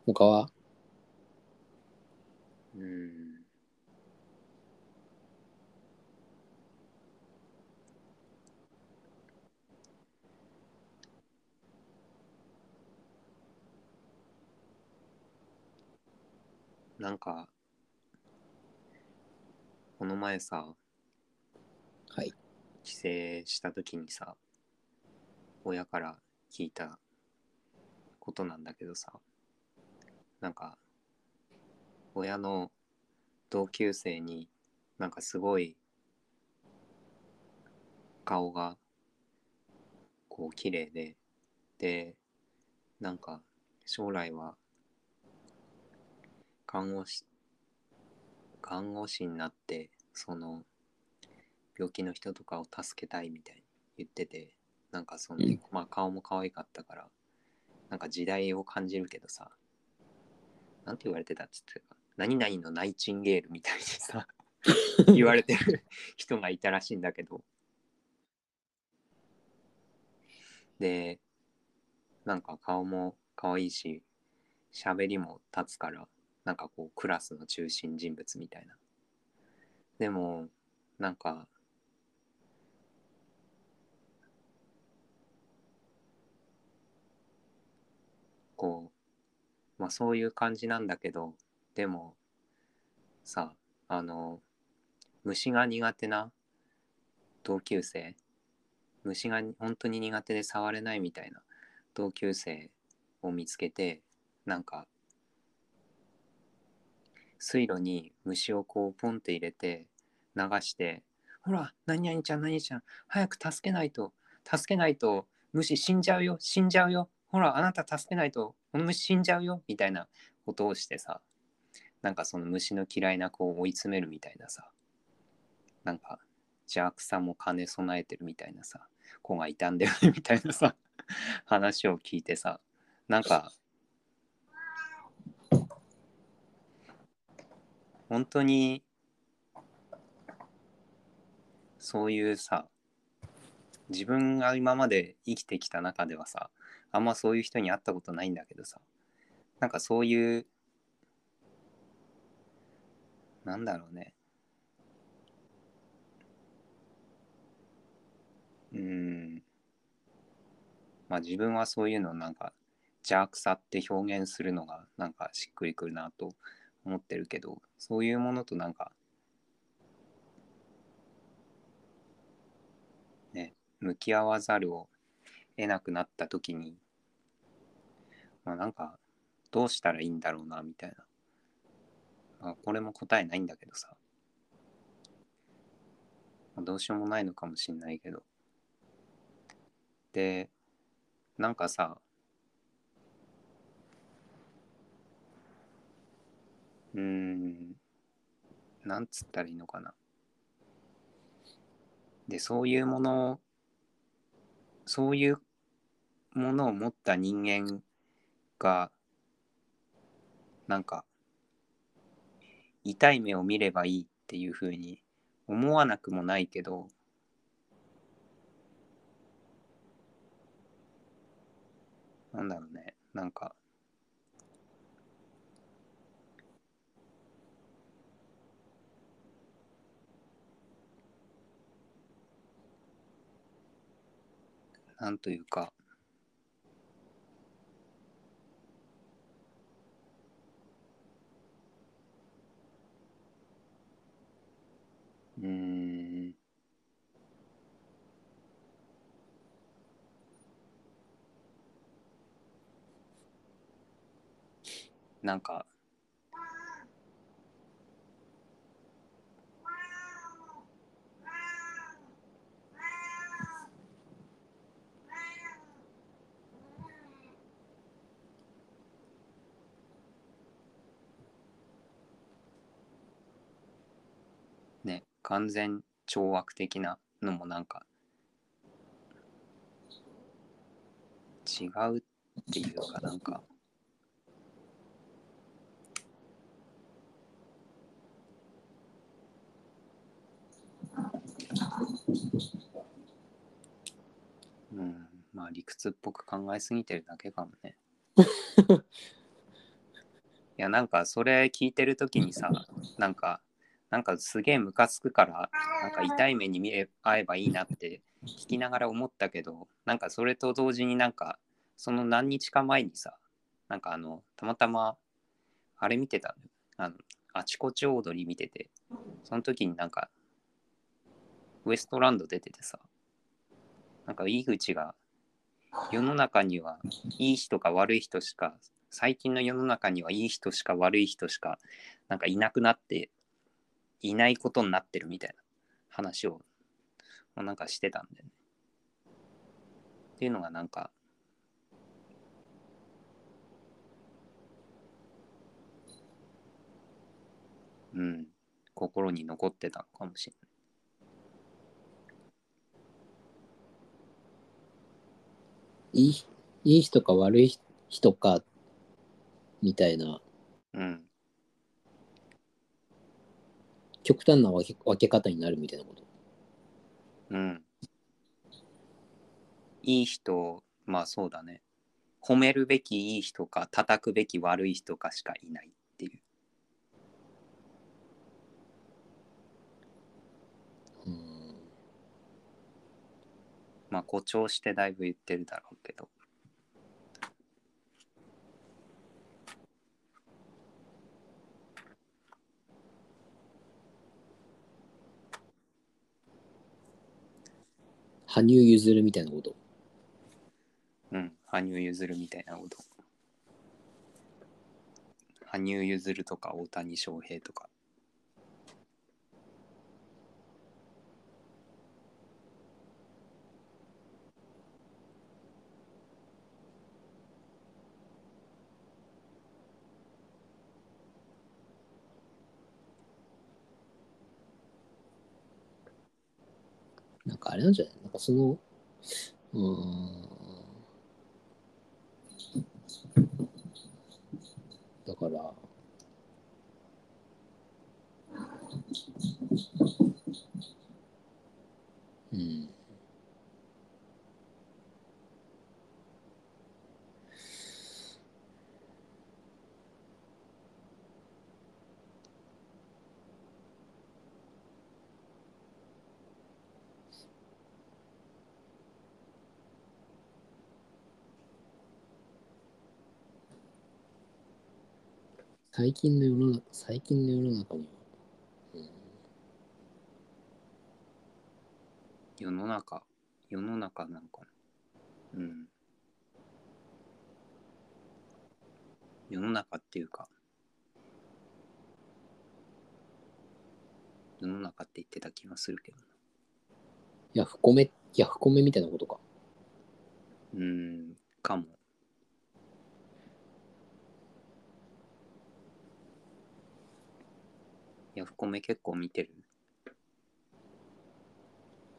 他は？うん。なんか、この前さ、はい。帰省した時にさ、親から聞いたことなんだけどさ、なんか、親の同級生になんかすごい顔がこう綺麗で、で、なんか将来は看護師、看護師になって、その病気の人とかを助けたいみたいに言ってて、なんかその、うん。まあ顔も可愛かったから、なんか時代を感じるけどさ、なんて言われてたっつって何々のナイチンゲールみたいにさ、言われてる人がいたらしいんだけど、で、なんか顔も可愛いし、喋りも立つから、なんかこうクラスの中心人物みたいな。でも、なんか、こう、まあそういう感じなんだけど、でも、さ、あの、虫が苦手な同級生、虫が本当に苦手で触れないみたいな同級生を見つけて、なんか、水路に虫をこうポンって入れて流して、ほら、何々ちゃん、何々ちゃん、早く助けないと、助けないと虫死んじゃうよ、死んじゃうよ、ほら、あなた助けないとこの虫死んじゃうよ、みたいなことをしてさ、なんかその虫の嫌いな子を追い詰めるみたいなさ、なんか邪悪さも兼ね備えてるみたいなさ、子がいたんだよね、みたいなさ、話を聞いてさ、なんか、本当にそういうさ自分が今まで生きてきた中ではさあんまそういう人に会ったことないんだけどさなんかそういうなんだろうね。うん。まあ自分はそういうのをなんか邪悪さって表現するのがなんかしっくりくるなと思ってるけどそういうものとなんかね向き合わざるを得なくなった時に、まあ、なんかどうしたらいいんだろうなみたいな、まあ、これも答えないんだけどさ、まあ、どうしようもないのかもしんないけど。でなんかさうーん。なんつったらいいのかな。でそういうものをそういうものを持った人間がなんか痛い目を見ればいいっていうふうに思わなくもないけどなんだろうね。なんかなんというか。うん。なんかね完全懲悪的なのもなんか違うっていうかなんか。うんまあ理屈っぽく考えすぎてるだけかもね。いやなんかそれ聞いてる時にさなんかなんかすげえムカつくからなんか痛い目に見え合えばいいなって聞きながら思ったけどなんかそれと同時になんかその何日か前にさなんかあのたまたまあれ見てたあのあちこちオードリー見ててその時になんかウエストランド出ててさなんか井口が世の中にはいい人か悪い人しか最近の世の中にはいい人しか悪い人しかなんかいなくなっていないことになってるみたいな話をもうなんかしてたんだよね。っていうのがなんかうん心に残ってたのかもしれない。いいいい人か悪い人かみたいなうん極端な分け分け方になるみたいなこと。うん。いい人、まあそうだね。褒めるべきいい人か、叩くべき悪い人かしかいないっていう。うんまあ誇張してだいぶ言ってるだろうけど。羽生結弦みたいなこと。うん。羽生結弦みたいなこと。羽生結弦とか大谷翔平とか。かあれなんじゃない？なんかその、うん。だから、うん。最近の世の中、最近の世の中には、うん、世の中、世の中なんかな。うん。世の中っていうか、世の中って言ってた気がするけどな。ヤフコメ、ヤフコメみたいなことか。うん、かも。ヤフコメ結構見てる？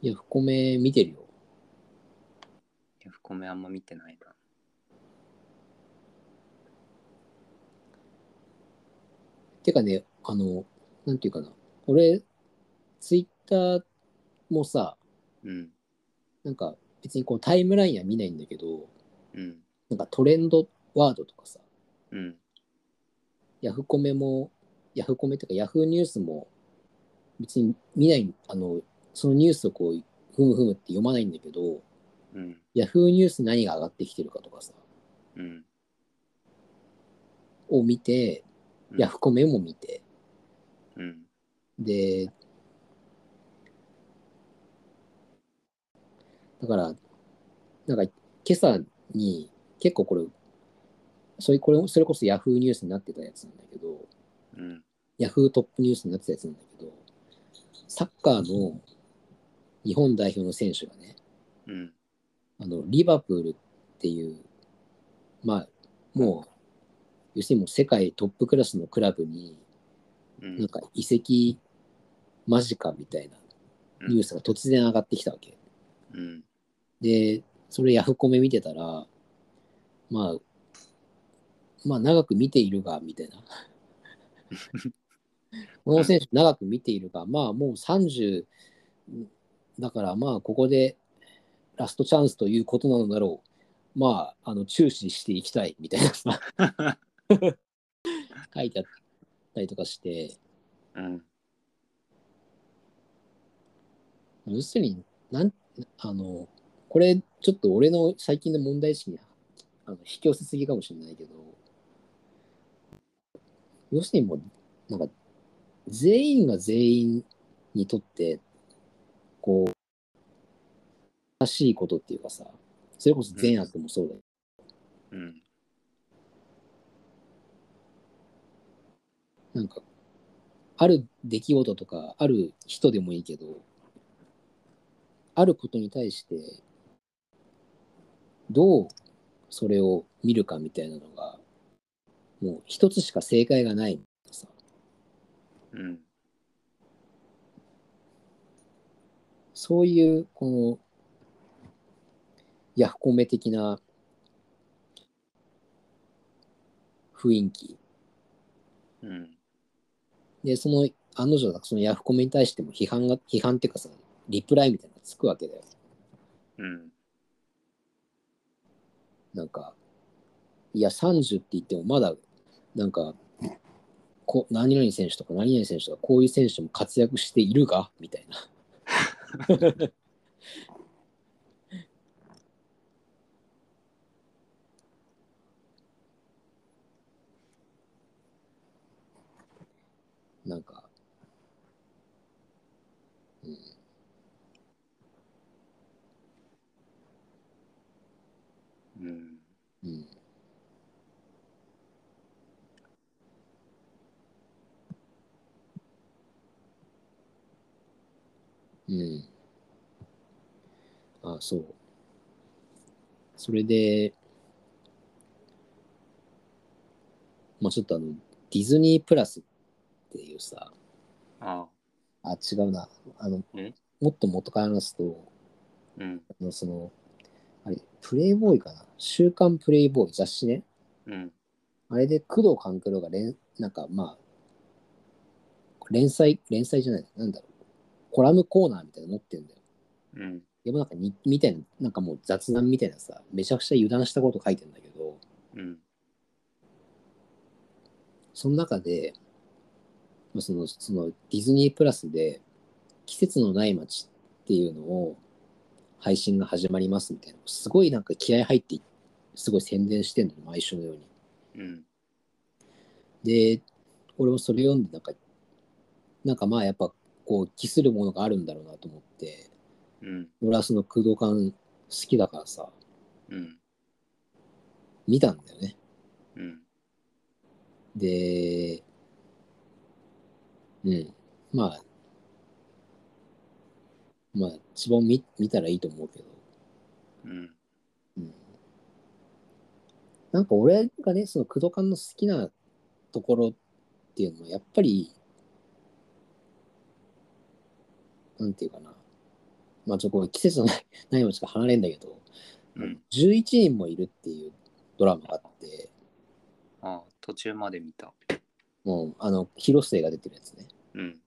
ヤフコメ見てるよ。ヤフコメあんま見てないな。てかね、あの、なんていうかな。俺、ツイッターもさ、うん、なんか別にこうタイムラインは見ないんだけど、うん、なんかトレンドワードとかさ、うん、ヤフコメも、ヤフコメっていうかヤフーニュースも別に見ない、あの、そのニュースをこう、ふむふむって読まないんだけど、うん、ヤフーニュース何が上がってきてるかとかさ、うん。を見て、うん。ヤフコメも見て、うん、で、だから、なんか今朝に結構これ、それこれそれこそヤフーニュースになってたやつなんだけど、うん、ヤフートップニュースになってたやつなんだけど、サッカーの日本代表の選手がね、うん、あのリバプールっていう、まあ、もう、要するにもう世界トップクラスのクラブに、うん。なんか移籍間近みたいなニュースが突然上がってきたわけ。うん、で、それヤフコメ見てたら、まあ、まあ長く見ているが、みたいな。この選手長く見ているが、まあもう30だからまあここでラストチャンスということなのだろう。まあ、あの注視していきたいみたいな。さ、書いてあったりとかして、うん、要するに、なん、あの、これ、ちょっと俺の最近の問題意識にあの引き寄せすぎかもしれないけど、要するにもう、なんか、全員が全員にとって、こう、正しいことっていうかさ、それこそ善悪もそうだよ。うん、なんか、ある出来事とか、ある人でもいいけど、あることに対して、どうそれを見るかみたいなのが、もう一つしか正解がない。うん、そういう、この、ヤフコメ的な雰囲気。うん、で、その、案の定、そのヤフコメに対しても批判が、批判っていうかさ、リプライみたいなのがつくわけだよ。うん、なんか、いや、30って言ってもまだ、なんか、こ何々選手とか何々選手とか、こういう選手も活躍しているがみたいな。なんか、うん、うん、うん。うん。あ、そう。それで、まあちょっとあの、ディズニープラスっていうさ、ああ、あ、違うな。あのえ、もっと元から話すと、うん、あのその、あれ、プレイボーイかな？週刊プレイボーイ雑誌ね。うん、あれで工藤官九郎が連、なんかまあ、連載、連載じゃない、なんだろう。コラムコーナーみたいなの持ってんだよ。うん、でもなんかに、みたいな、なんかもう雑談みたいなさ、めちゃくちゃ油断したこと書いてんだけど、うん、その中で、まあその、そのディズニープラスで、季節のない街っていうのを配信が始まりますみたいな、すごいなんか気合入って、すごい宣伝してんのよ、毎週のように。うん、で、俺もそれ読んで、なんか、なんかまあやっぱ、こう、期するものがあるんだろうなと思って、うん。俺はその工藤館好きだからさ、うん。見たんだよね。うん。で、うん。まあ、まあ、一番見見たらいいと思うけど、うん。うん。なんか俺がね、その工藤館の好きなところっていうのは、やっぱり、なんていうかな。まあ、ちょっと季節のない ないもしか離れんだけど、うん。11人もいるっていうドラマがあって、ああ、途中まで見た。もう、あの、広末が出てるやつね。うん。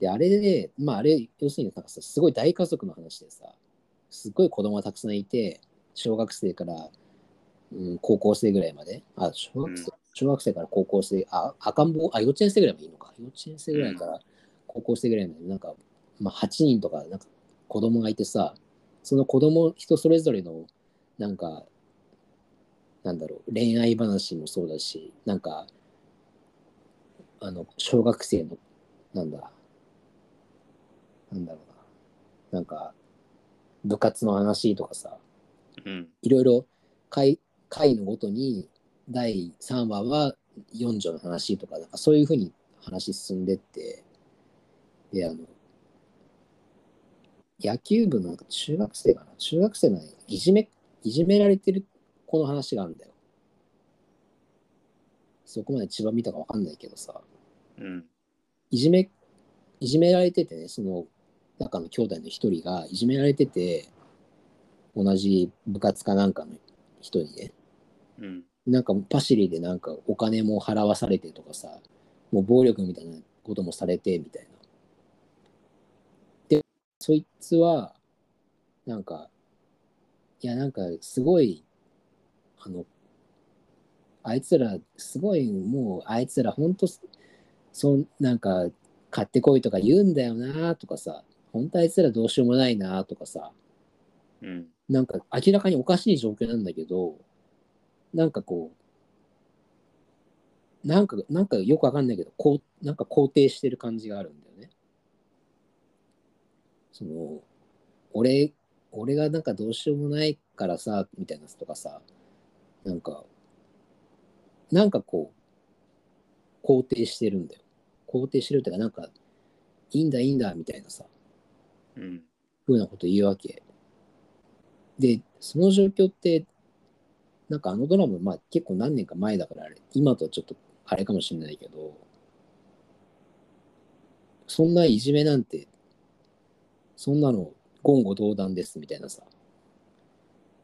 で、あれで、まあ、あれ、要するになんかさ、すごい大家族の話でさ、すっごい子供がたくさんいて、小学生から、うん、高校生ぐらいまで、あ、小学生、うん小学生から高校生、あ、赤ん坊、あ、幼稚園生ぐらいまでいいのか。幼稚園生ぐらいから高校生ぐらいまで、なんか、まあ、8人とか、なんか、子供がいてさ、その子供、人それぞれの、なんか、なんだろう、恋愛話もそうだし、なんか、あの、小学生の、なんだ、なんだろうな。なんか、部活の話とかさ、うん。いろいろ回回のごとに第3話は4条の話とか、なんかそういうふうに話進んでって、で、あの、野球部の中学生かな？中学生のねいじめ、いじめられてる子の話があるんだよ。そこまで千葉見たかわかんないけどさ、うん。いじめ、いじめられててね、その中の兄弟の一人がいじめられてて、同じ部活かなんかの人にね、うん。なんかパシリでなんかお金も払わされてとかさ、もう暴力みたいなこともされてみたいな。で、そいつは、なんか、いやなんかすごい、あの、あいつら、すごいもうあいつらほんと、そんなんか買ってこいとか言うんだよなとかさ、本当あいつらどうしようもないなとかさ、うん。なんか明らかにおかしい状況なんだけど、なんかこう、なんか、なんかよくわかんないけど、こう、なんか肯定してる感じがあるんだよね。その、俺、俺がなんかどうしようもないからさ、みたいなとかさ、なんか、なんかこう、肯定してるんだよ。肯定してるっていうか、なんか、いいんだ、いいんだ、みたいなさ、うん。ふうなこと言うわけ。で、その状況って、なんかあのドラマ、まあ結構何年か前だからあれ、今とはちょっとあれかもしれないけど、そんないじめなんて、そんなの言語道断ですみたいなさ、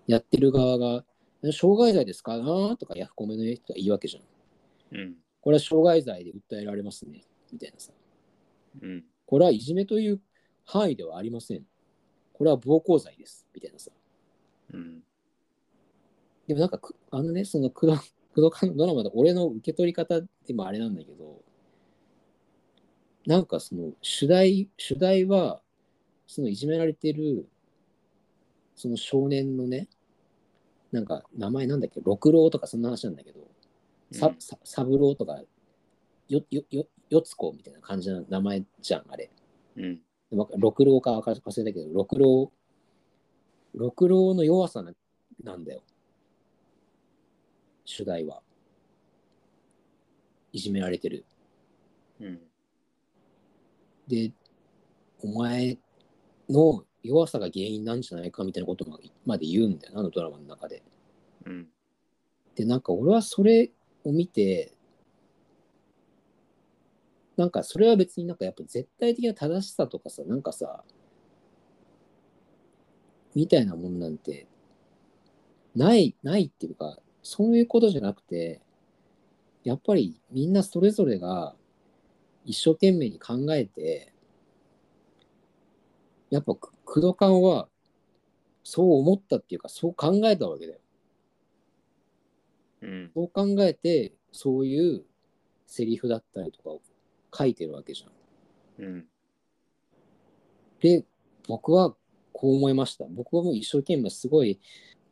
やってる側が、え傷害罪ですか？なとかヤフコメの人が言うわけじゃん。うん。これは傷害罪で訴えられますね、みたいなさ。うん。これはいじめという範囲ではありません。これは暴行罪です、みたいなさ。うん。でもなんかく、あのね、その工藤、工藤館のドラマで俺の受け取り方でもあれなんだけど、なんかその主題、主題は、そのいじめられてる、その少年のね、なんか名前なんだっけ、六郎とかそんな話なんだけど、さうんさ三郎とか、よ、よ、よ、よつこみたいな感じの名前じゃん、あれ。うん。六郎か忘れたけど、六郎、六郎の弱さななんだよ。主題は。いじめられてる。うん。で、お前の弱さが原因なんじゃないかみたいなことままで言うんだよな、あのドラマの中で。うん。で、なんか俺はそれを見て、なんかそれは別になんかやっぱ絶対的な正しさとかさ、なんかさ、みたいなもんなんて、ない、ないっていうか、そういうことじゃなくて、やっぱりみんなそれぞれが一生懸命に考えて、やっぱく工藤館はそう思ったっていうか、そう考えたわけだよ。うん。そう考えて、そういうセリフだったりとかを書いてるわけじゃん。うん。で、僕はこう思いました。僕はもう一生懸命すごい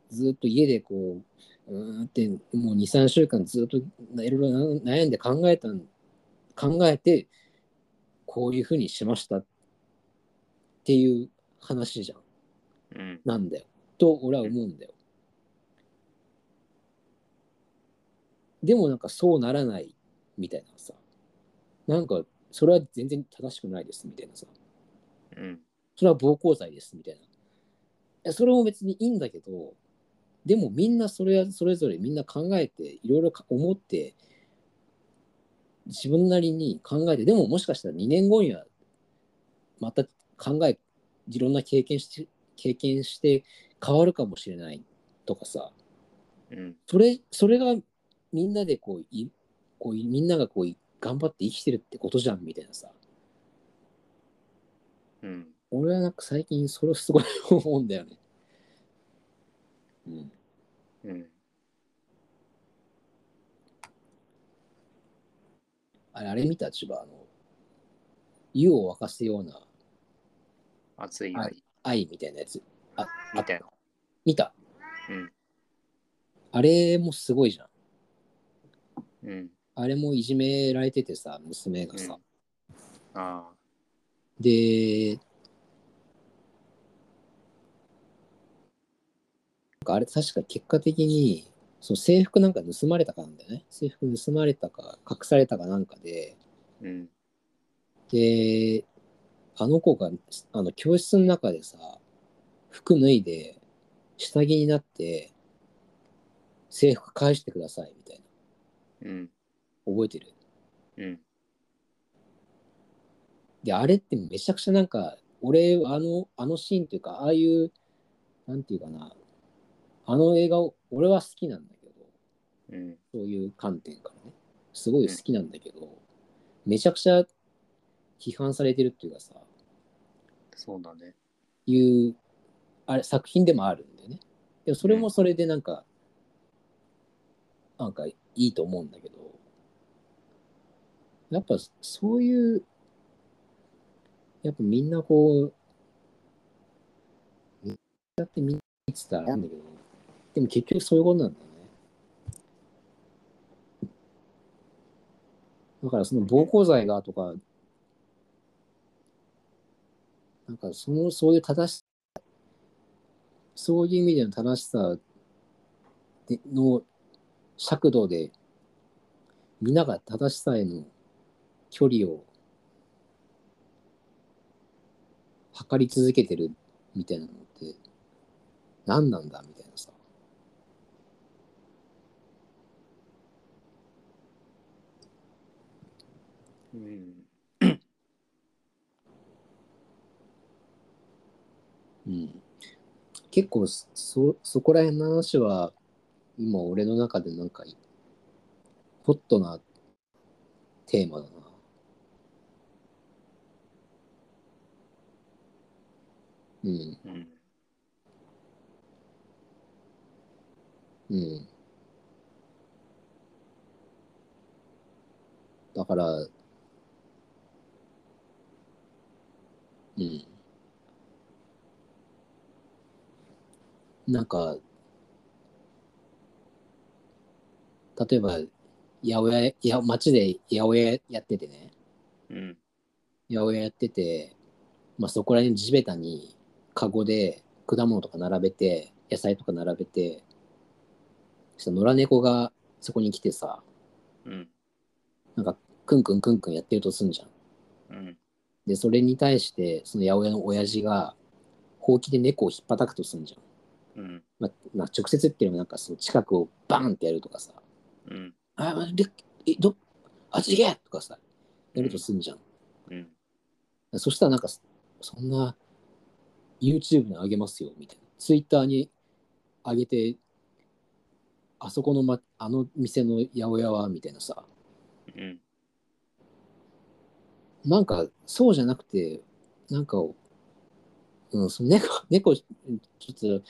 ずっと家でこう、うーんってもう2、3週間ずっといろいろ悩んで考えたん、考えて、こういうふうにしましたっていう話じゃん。うん。なんだよ。と俺は思うんだよ。でもなんかそうならないみたいなさ。なんかそれは全然正しくないですみたいなさ。うん。それは暴行罪ですみたいな。いやそれも別にいいんだけど、でもみんなそれはそれぞれみんな考えて、いろいろか思って、自分なりに考えて、でももしかしたら2年後にはまた考え、いろんな経験して、経験して変わるかもしれないとかさ、うん。それ、それがみんなでこう、いこうみんながこう頑張って生きてるってことじゃんみたいなさ。うん。俺はなんか最近それをすごい思うんだよね。うん。うん。あれ、あれ見た？千葉、あの、湯を沸かすような熱い愛はい愛みたいなやつ。みたいな。見たうん。あれもすごいじゃん。うん。あれもいじめられててさ、娘がさ。ああ。で、なんかあれ確か結果的に、その制服なんか盗まれたかなんだよね。制服盗まれたか、隠されたかなんかで、うん。で、あの子が、あの、教室の中でさ、服脱いで、下着になって、制服返してください、みたいな。うん。覚えてる？うん。で、あれってめちゃくちゃなんか、俺、あの、あのシーンっていうか、ああいう、なんていうかな、あの映画を、俺は好きなんだけど、うん。そういう観点からね、すごい好きなんだけど、めちゃくちゃ批判されてるっていうかさ、そうだね。いう、あれ、作品でもあるんだよね。でもそれもそれでなんか、なんかいいと思うんだけど、やっぱそういう、やっぱみんなこう、だってみんな言ってたらなんだけど、でも結局そういうことなんだよね。だからその暴行罪がとか、なんかその、そういう正しそういう意味での正しさでの尺度で、みんなが正しさへの距離を測り続けてるみたいなのって、何なんだみたいなさ。うん。うん。結構そ、そこら辺の話は、今俺の中でなんか、ホットなテーマだな。うん、うん。うん。だから、うん。なんか、例えば、八百屋、や街で八百屋やっててね、うん。八百屋やってて、まあそこら辺地べたに、カゴで果物とか並べて、野菜とか並べて、そ野良猫がそこに来てさ、うん。なんか、クンクンクンクンやってるとすんじゃん。うん。で、それに対して、その八百屋の親父が、ほうきで猫を引っ叩くとすんじゃん。うん。まあ、まあ、直接っていうのもなんかその近くをバーンってやるとかさ、うん。あ、まあ、でえ、ど、あっち行けとかさ、やるとすんじゃん。うん。そしたらなんか、そんな、YouTube に上げますよ、みたいな。Twitter に上げて、あそこの、ま、あの店の八百屋は、みたいなさ、うん。なんか、そうじゃなくて、なんか、うん、その猫、猫、ちょっと、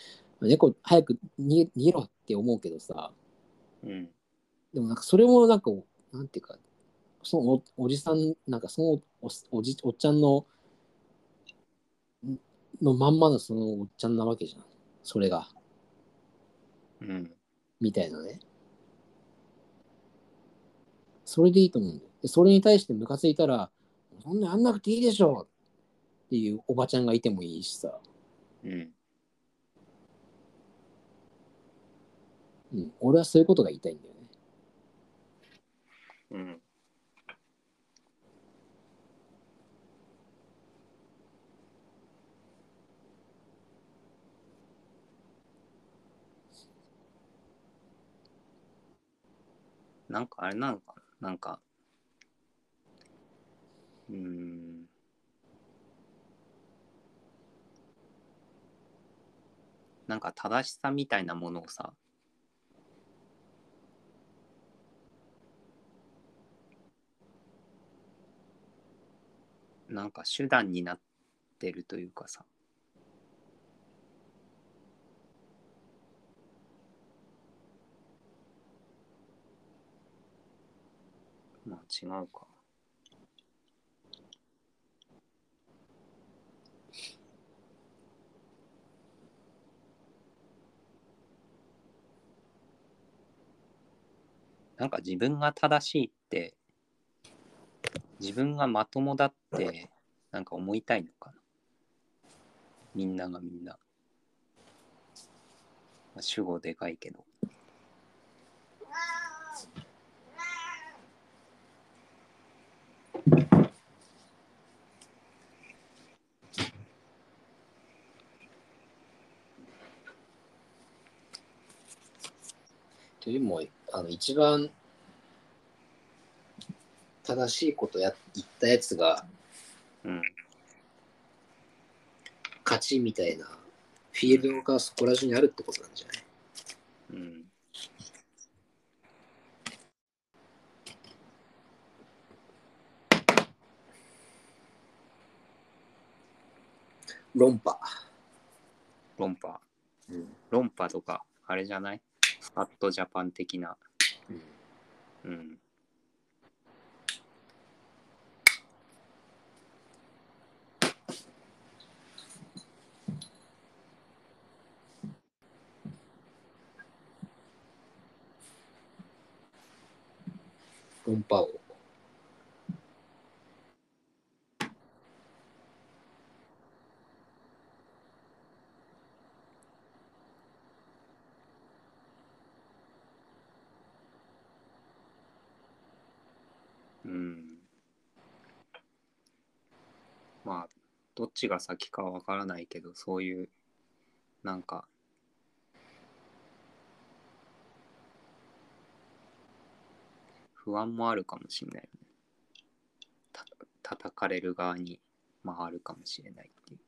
猫、早く逃げろって思うけどさ、うん。でもなんかそれもなんか、なんていうか、そのおおじさん、なんかそのおおじおっちゃんの、んのまんまのそのおっちゃんなわけじゃん。それが、うん。みたいなね。それでいいと思うんだよ。でそれに対してムカついたら、そんなやんなくていいでしょっっていうおばちゃんがいてもいいしさ、うん。うん、俺はそういうことが言いたいんだよね。うん。なんかあれなのかな？なんか、うん。なんか正しさみたいなものをさ、なんか手段になってるというかさ。まあ違うか。なんか自分が正しいって自分がまともだってなんか思いたいのかな。みんながみんな、まあ、主語でかいけど。というよりも、あの、一番正しいことや言ったやつがうん。勝ちみたいなフィールドがそこら中にあるってことなんじゃない？うん論破。論破。うん。論破とかあれじゃない？スカットジャパン的な。うん。うん論破王。うんまあどっちが先かわからないけどそういうなんか不安もあるかもしれないよね。た叩かれる側に回るかもしれないっていう。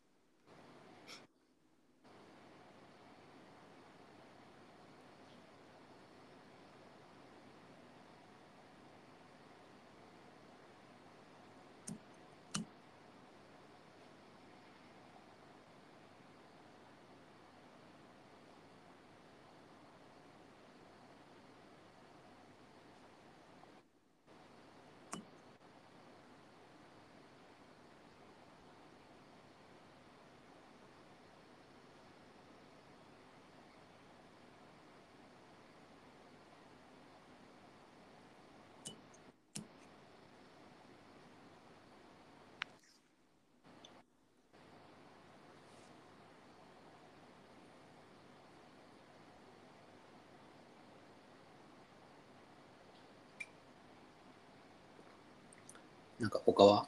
なんか他は？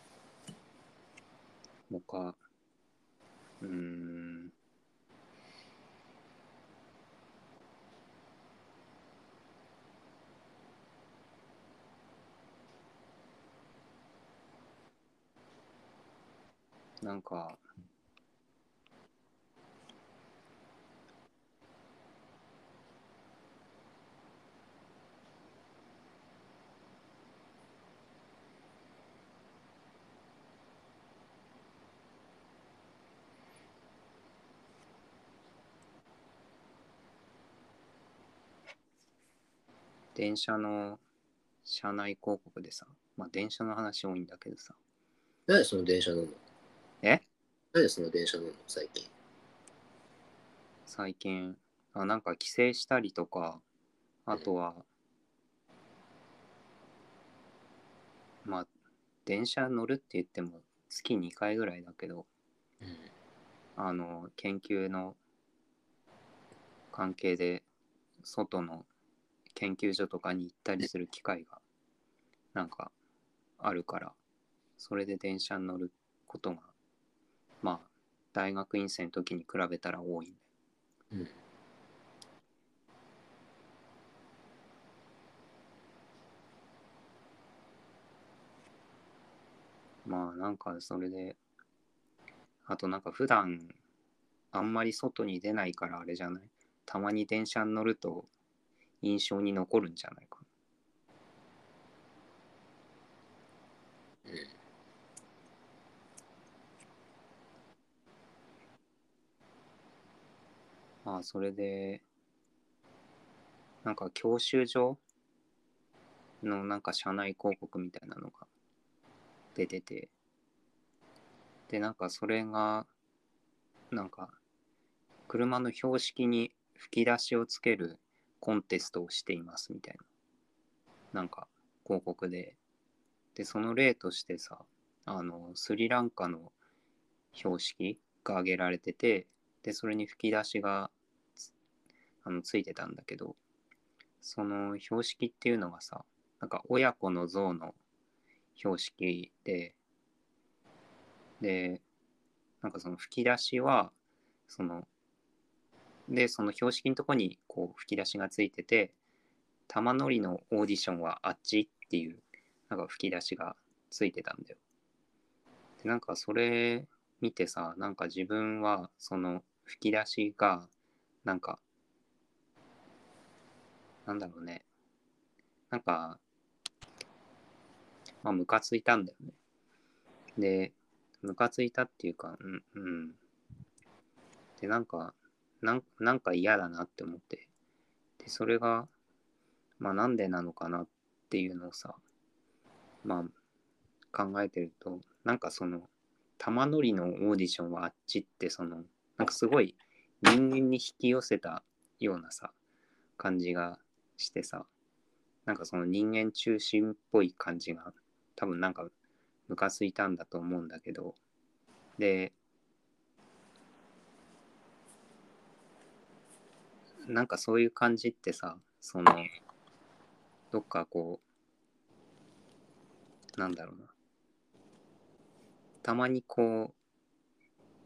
他。うん。なんか。電車の車内広告でさ、まあ電車の話多いんだけどさ、何でその電車乗るの？え？何でその電車乗るの最近？最近、あなんか帰省したりとか、あとは、まあ、電車乗るって言っても月2回ぐらいだけど、うん。あの研究の関係で外の研究所とかに行ったりする機会がなんかあるからそれで電車に乗ることがまあ大学院生の時に比べたら多いんだようん。まあなんかそれであとなんか普段あんまり外に出ないからあれじゃない？たまに電車に乗ると印象に残るんじゃないかな。まあそれでなんか教習所のなんか社内広告みたいなのが出ててでなんかそれがなんか車の標識に吹き出しをつけるコンテストをしていますみたいな。なんか広告で。でその例としてさあのスリランカの標識が挙げられててでそれに吹き出しがつあのついてたんだけどその標識っていうのがさなんか親子の像の標識ででなんかその吹き出しはそのでその標識のとこにこう吹き出しがついてて玉乗りのオーディションはあっちっていうなんか吹き出しがついてたんだよ。でなんかそれ見てさなんか自分はその吹き出しがなんかなんだろうね。なんかまあムカついたんだよね。でムカついたっていうかうんうん。でなんかなんなんか嫌だなって思って。でそれがまあなんでなのかなっていうのをさまあ考えてるとなんかその玉乗りのオーディションはあっちってそのなんかすごい人間に引き寄せたようなさ感じがしてさなんかその人間中心っぽい感じが多分なんかムカついたんだと思うんだけど。でなんかそういう感じってさそのどっかこうなんだろうな。たまにこ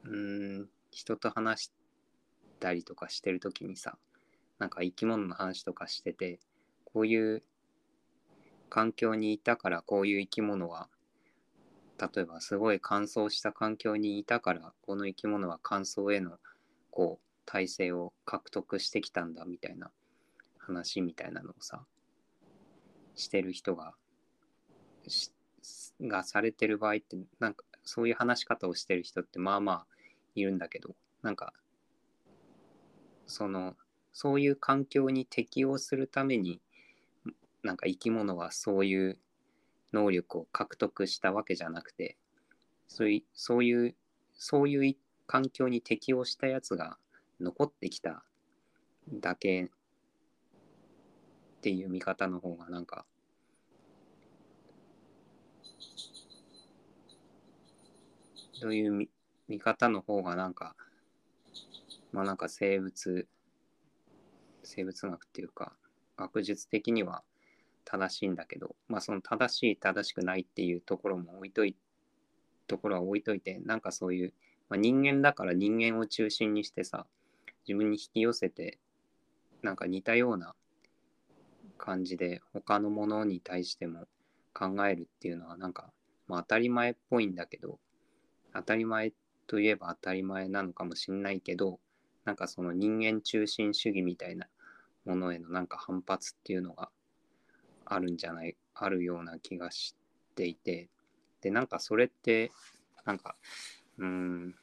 ううん人と話したりとかしてる時にさなんか生き物の話とかしててこういう環境にいたからこういう生き物は例えばすごい乾燥した環境にいたからこの生き物は乾燥へのこう体制を獲得してきたんだみたいな話みたいなのをさしてる人ががされてる場合ってなんかそういう話し方をしてる人ってまあまあいるんだけどなんかそのそういう環境に適応するためになんか生き物はそういう能力を獲得したわけじゃなくてそういうそういうそういう環境に適応したやつが残ってきただけっていう見方の方がなんかそういう見見方の方がなんかまあなんか生物生物学っていうか学術的には正しいんだけどまあその正しい正しくないっていうところも置いといところは置いといてなんかそういう、まあ、人間だから人間を中心にしてさ自分に引き寄せてなんか似たような感じで他のものに対しても考えるっていうのはなんか、まあ、当たり前っぽいんだけど当たり前といえば当たり前なのかもしんないけどなんかその人間中心主義みたいなものへのなんか反発っていうのがあるんじゃないあるような気がしていてでなんかそれってなんかうーん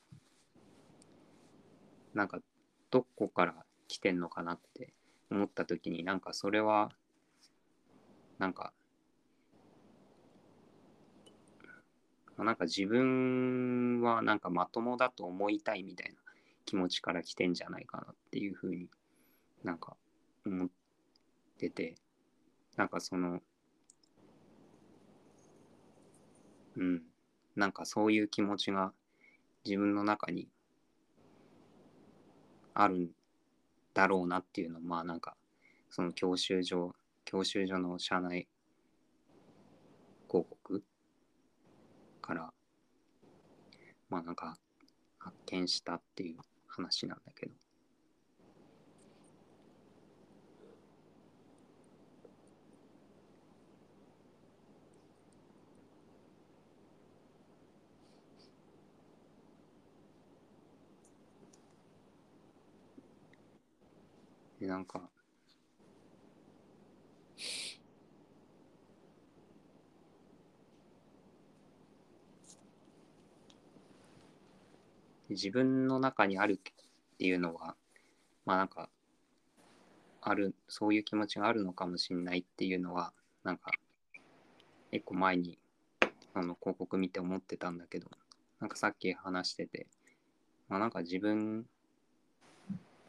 なんかどこから来てんのかなって思った時になんかそれはなんかなんか自分はなんかまともだと思いたいみたいな気持ちから来てんじゃないかなっていうふうになんか思っててなんかそのうんなんかそういう気持ちが自分の中にあるんだろうなっていうのまあなんかその教習所教習所の社内広告からまあなんか発見したっていう話なんだけど。でなんか自分の中にあるっていうのはまあなんかあるそういう気持ちがあるのかもしれないっていうのはなんか結構前にあの広告見て思ってたんだけどなんかさっき話しててまあなんか自分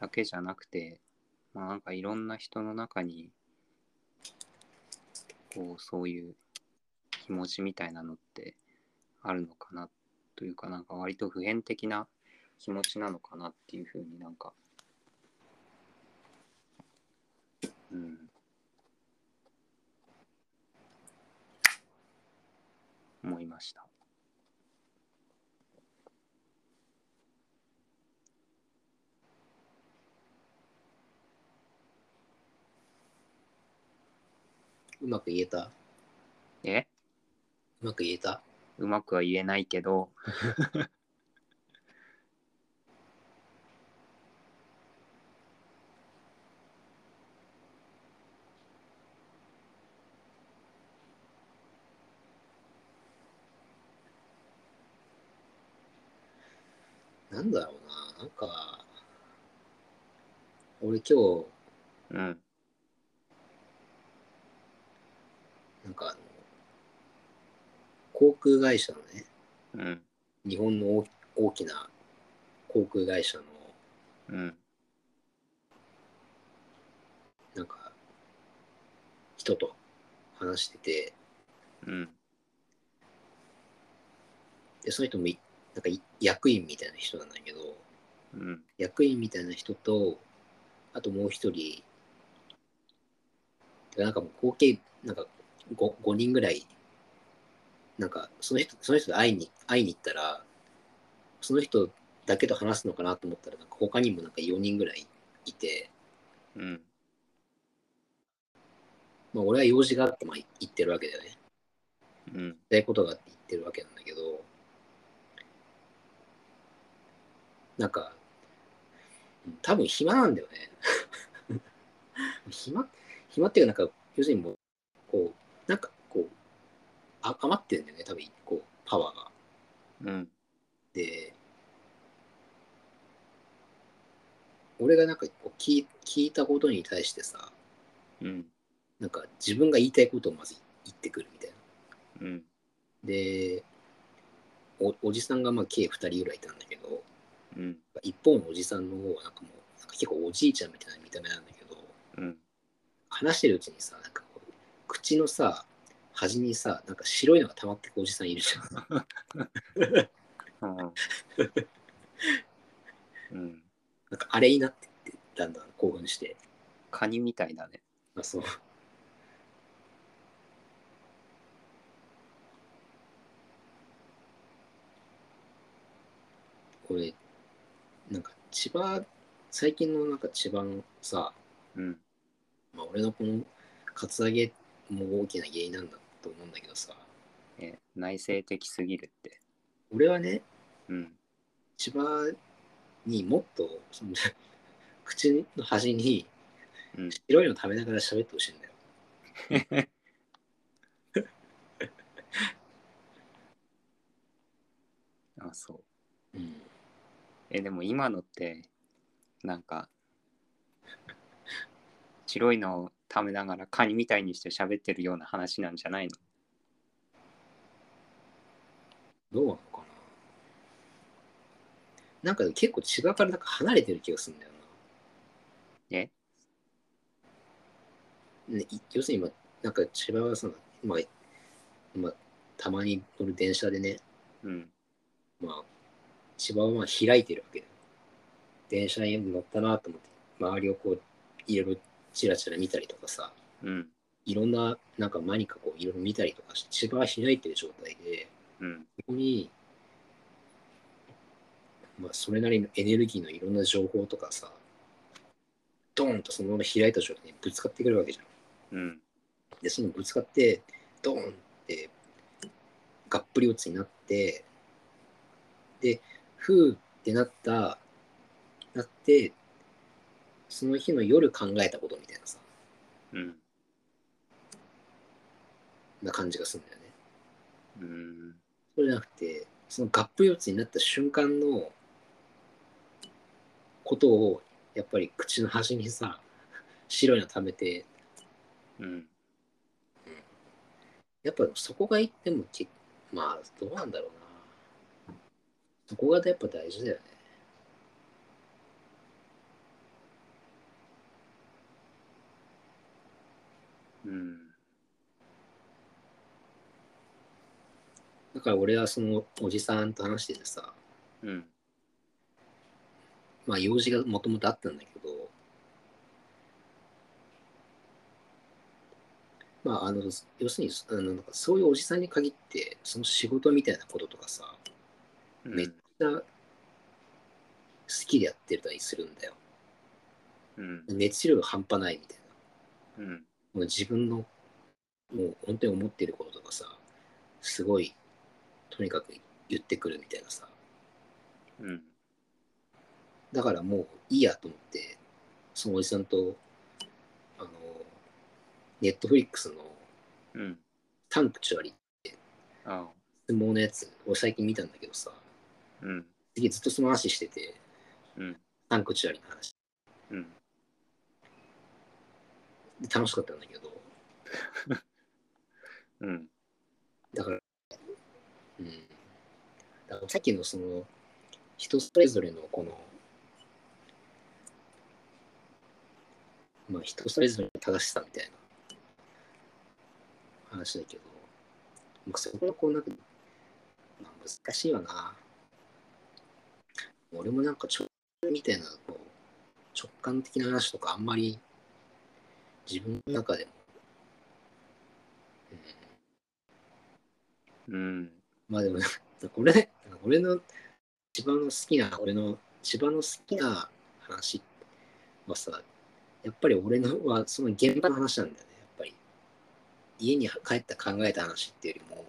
だけじゃなくてまあなんかいろんな人の中にこうそういう気持ちみたいなのってあるのかなというかなんか割と普遍的な気持ちなのかなっていうふうになんかうん思いました。うまく言えた。え？うまく言えた？うまくは言えないけど。なんだろうな。なんか俺今日うんなんかあの航空会社のねうん。日本の大大きな航空会社のうん。なんか人と話しててうん。でその人もいなんかい役員みたいな人なんだけどうん。役員みたいな人とあともう一人なんかもう合計なんか 5, 5人ぐらい。なんかその人その人と会いに会いに行ったらその人だけと話すのかなと思ったらなんか他にもなんか4人ぐらいいて、うん。まあ、俺は用事があってまあ行ってるわけだよね。うん。たいことがあって言ってるわけなんだけど、なんか、うん多分暇なんだよね。暇暇っていうか、なんか、要するにもう、こう、なんかこう、あ余ってるんだよね、多分こう、パワーが。うん。で、俺がなんかこう聞い聞いたことに対してさ、うん。なんか自分が言いたいことをまず言ってくるみたいな。うん。で、おおじさんがまあ計2人ぐらいいたんだけど、うん。一方のおじさんの方はなんかもう、なんか結構おじいちゃんみたいな見た目なんだけど、うん。話してるうちにさ、なんか口のさ、端にさ、なんか白いのが溜まってくおじさんいるじゃん。うん うんなんかあれになってって、だんだん興奮して。カニみたいだねあ、そう。これ、なんか千葉、最近のなんか千葉のさ、うんまあ、俺のこのカツアゲも大きな原因なんだと思うんだけどさ、え内省的すぎるって。俺はね、うん。千葉にもっとその口の端にうん。白いの食べながら喋ってほしいんだよ。あそう。うん、えでも今のってなんか白いのを食べながらカニみたいにして喋ってるような話なんじゃないの？どうなのかな？なんか結構千葉からなんか離れてる気がするんだよえ？な。ね、い要するに今、なんか千葉はさ、まあ、まあ、たまに乗る電車でね、うん。まあ、芝はまあ開いてるわけだよ。電車に乗ったなと思って、周りをこう、いろいろチラチラ見たりとかさ、うん。いろんな、なんか何かこう、いろいろ見たりとかして、芝は開いてる状態で、うん。そこに、まあ、それなりのエネルギーのいろんな情報とかさ、ドーンとそのまま開いた状態にぶつかってくるわけじゃん。うん。で、そのぶつかって、ドーンって、がっぷり四つになって、で、ふーってなった、なって、その日の夜考えたことみたいなさ、うん。な感じがするんだよね。うん。そうじゃなくて、そのがっぷり四つになった瞬間のことを、やっぱり口の端にさ、白いの食べて、うん。やっぱそこが言ってもき、まあ、どうなんだろうな。そこがやっぱ大事だよね。うん。だから俺はそのおじさんと話しててさ、うん。まあ用事がもともとあったんだけど、まああの、要するにあのなんかそういうおじさんに限って、その仕事みたいなこととかさ、めっちゃ好きでやってたりするんだよ。うん。熱量が半端ないみたいな。うん。自分のもう本当に思ってることとかさ、すごい、とにかく言ってくるみたいなさ。うん。だからもういいやと思って、そのおじさんと、あの、ネットフリックスのうん。タンクチュアリああ。相撲のやつを最近見たんだけどさ、うん。次ずっとその話してて、うん。タンクチュアリの話。うん。で楽しかったんだけど、うん。だから、うん。だからさっきのその、人それぞれのこの、まあ人それぞれの正しさみたいな話だけど、まあ、そこのこうなんか、まあ、難しいわな。俺もなんか直感みたいなこう直感的な話とかあんまり自分の中でも、うん、うん。まあでも、なんか俺の一番の好きな、俺の一番の好きな話はさ、やっぱり俺のはその現場の話なんだよね、やっぱり。家に帰った考えた話っていうよりも、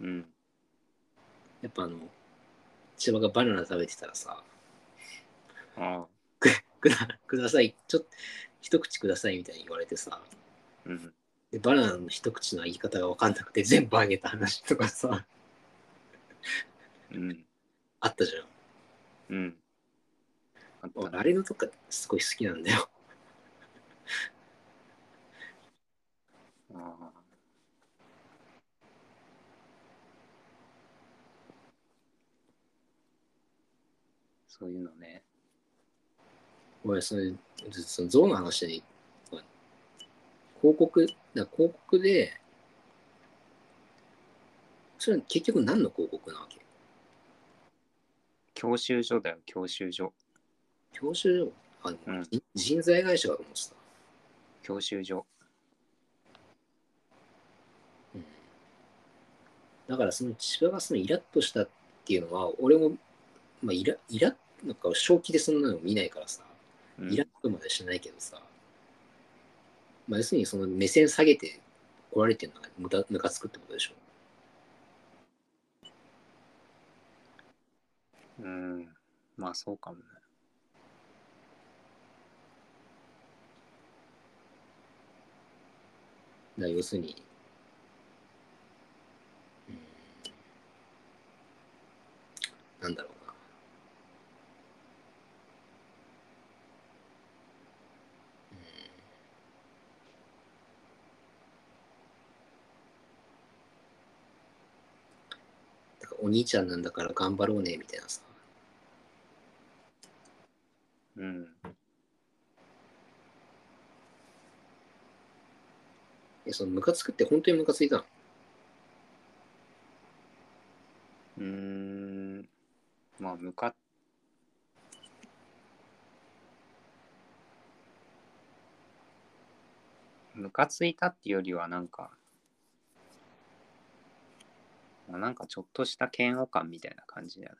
うん。やっぱあの、千葉がバナナ食べてたらさ、ああ。くだください、ちょっと一口くださいみたいに言われてさ、うん。でバナナの一口の言い方が分かんなくて全部あげた話とかさ、うん。あったじゃん。うん。あ俺あれのとかすごい好きなんだよ。ああ。そういうのね。俺、それ、その象の話で、広告、だ広告で、それは結局何の広告なわけ？教習所だよ、教習所。教習所？あ、でもうん人人材会社だと思ってた。教習所。うんだからその千葉がそのイラッとしたっていうのは、俺も、まあ、イラ、イラなんか正気でそんなの見ないからさ、うんイラッとまでしないけどさ、まあ、要するにその目線下げて来られてるのがムカムカつくってことでしょ。うん。まあそうかもね。だ要するに、うん、なんだろうな。うんだからお兄ちゃんなんだから頑張ろうねみたいなさ。うん。え、そのムカつくって本当にムカついたのうーん。まあ、ムかムカついたっていうよりはなんか、まあなんかちょっとした嫌悪感みたいな感じだよね。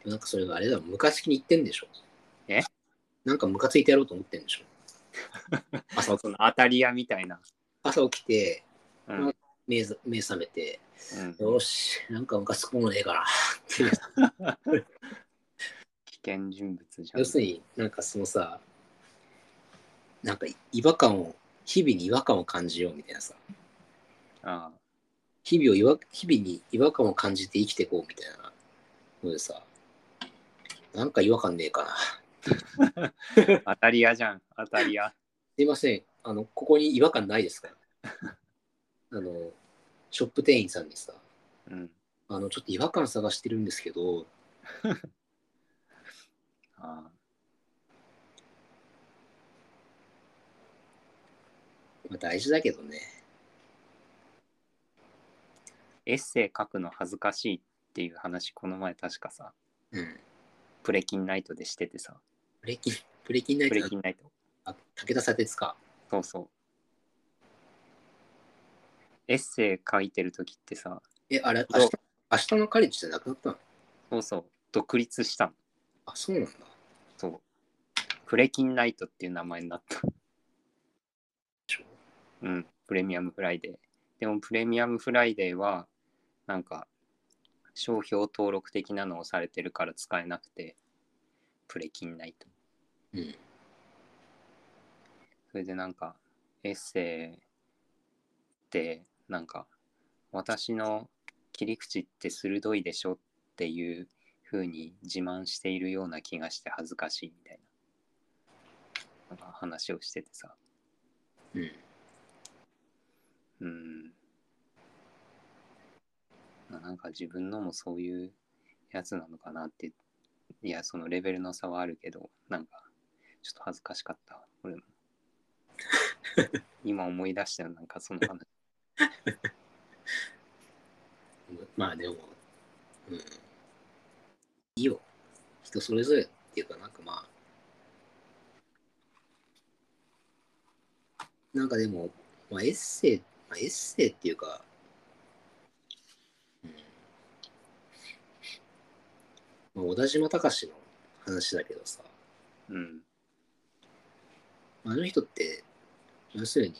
でもなんかそれがあれだ、ムカつきに言ってんでしょ。え？なんかムカついてやろうと思ってんでしょ。朝その当たり屋みたいな。朝起きて、うん。目ざ目覚めて、うん、よし、なんかムカつくものねえかなって。危険人物じゃん。要するになんかそのさ、なんか違和感を、日々に違和感を感じようみたいなさ、あ日々を違和日々に違和感を感じて生きていこうみたいなのでさ、なんか違和感ねえかな。あ 当たり屋じゃん。当たり屋。すいません、あの、ここに違和感ないですか？あの、ショップ店員さんにさ、うん。あの、ちょっと違和感探してるんですけど、あまあ、大事だけどね。エッセイ書くの恥ずかしいっていう話、この前確かさ、うん。プレキンナイトでしててさ、プレキン、プレキンナイプレトキンナイト。あ武田砂鉄か。そうそう。エッセイ書いてる時ってさ、え、あれ、明日、明日のカレッジじゃなくなったの？そうそう、独立したの。あ、そうなんだ。そう。プレ金ナイトっていう名前になった。うん、プレミアムフライデー。でもプレミアムフライデーは、なんか、商標登録的なのをされてるから使えなくて、プレ金ナイト。うん。それでなんか、エッセイって、なんか、私の切り口って鋭いでしょっていう風に自慢しているような気がして恥ずかしいみたいな、なんか話をしててさ、うん。うん。まあなんか自分のもそういうやつなのかなって、いや、そのレベルの差はあるけど、なんか、ちょっと恥ずかしかった、俺も。今思い出したよ、なんかその話。まあでも、うん。いいよ。人それぞれっていうか、なんかまあ、なんかでも、まあ、エッセイ、まあ、エッセイっていうか、うん。まあ、小田島隆の話だけどさ、うん。あの人って、要するに、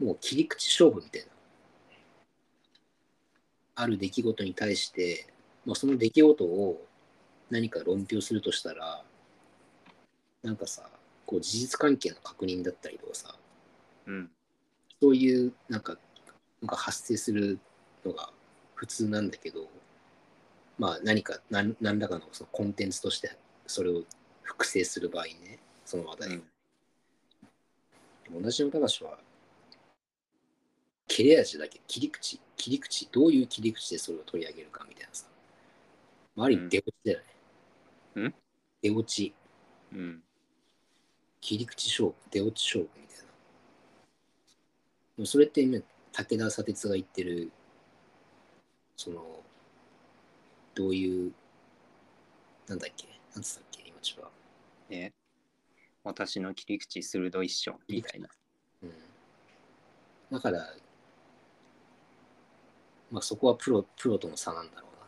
もう切り口勝負みたいな。ある出来事に対して、まあ、その出来事を何か論評するとしたら、なんかさ、こう事実関係の確認だったりとかさ、うん。そういうなんかなんか発生するのが普通なんだけど、まあ何か何何らかのそのコンテンツとしてそれを複製する場合ね、その話題を。同じの高は切れ味だけ、切り口、切り口、どういう切り口でそれを取り上げるかみたいなさ。まあ、ある意味出落ちだよね。うん？出落ち、うん。切り口勝負、出落ち勝負もそれって今、武田砂鉄が言ってる、その、どういう、なんだっけ、なんつったっけ、今違う。え？私の切り口鋭いっしょ、みたいな。うん。だから、まあそこはプロ、プロとの差なんだろうな。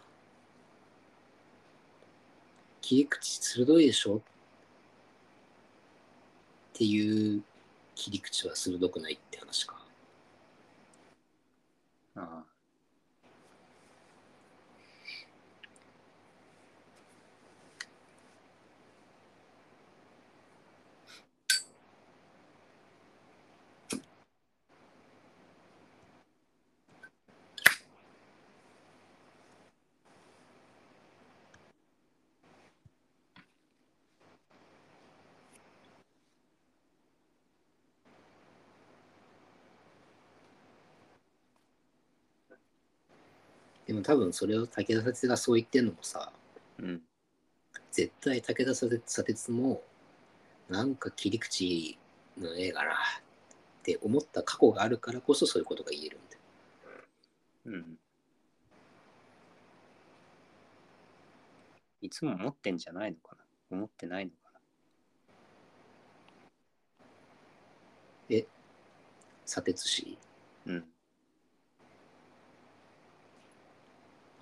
切り口鋭いでしょ？っていう切り口は鋭くないって話か。あも多分それを武田砂鉄がそう言ってんのもさ、うん。絶対武田砂鉄も、なんか切り口のええかなっって思った過去があるからこそそういうことが言えるみたいうん。いつも思ってんじゃないのかな？思ってないのかな？砂鉄師なうん。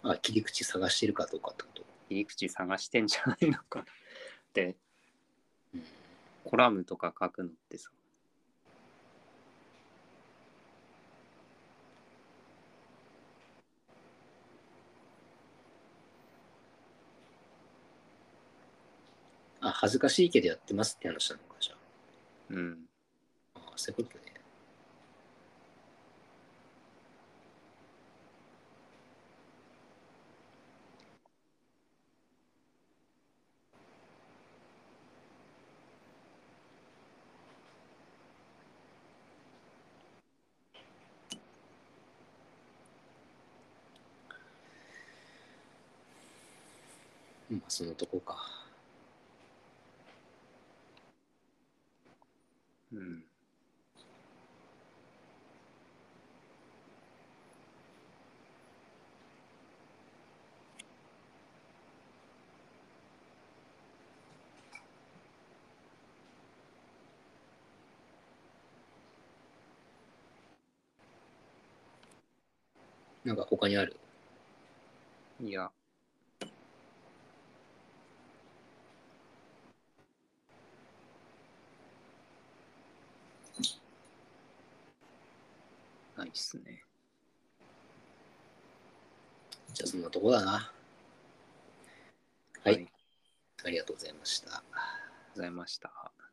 あ切り口探してるかどうかってこと？入り口探してんじゃないのかな で、うんコラムとか書くのってさ、あ、恥ずかしいけどやってますって話なのか、じゃうん。あ。あそういうことね。まあ、そのとこか。うん。なんか他にある？いや、ないっすね。じゃあそんなとこだな。はい、ありがとうございました。ありがとうございました。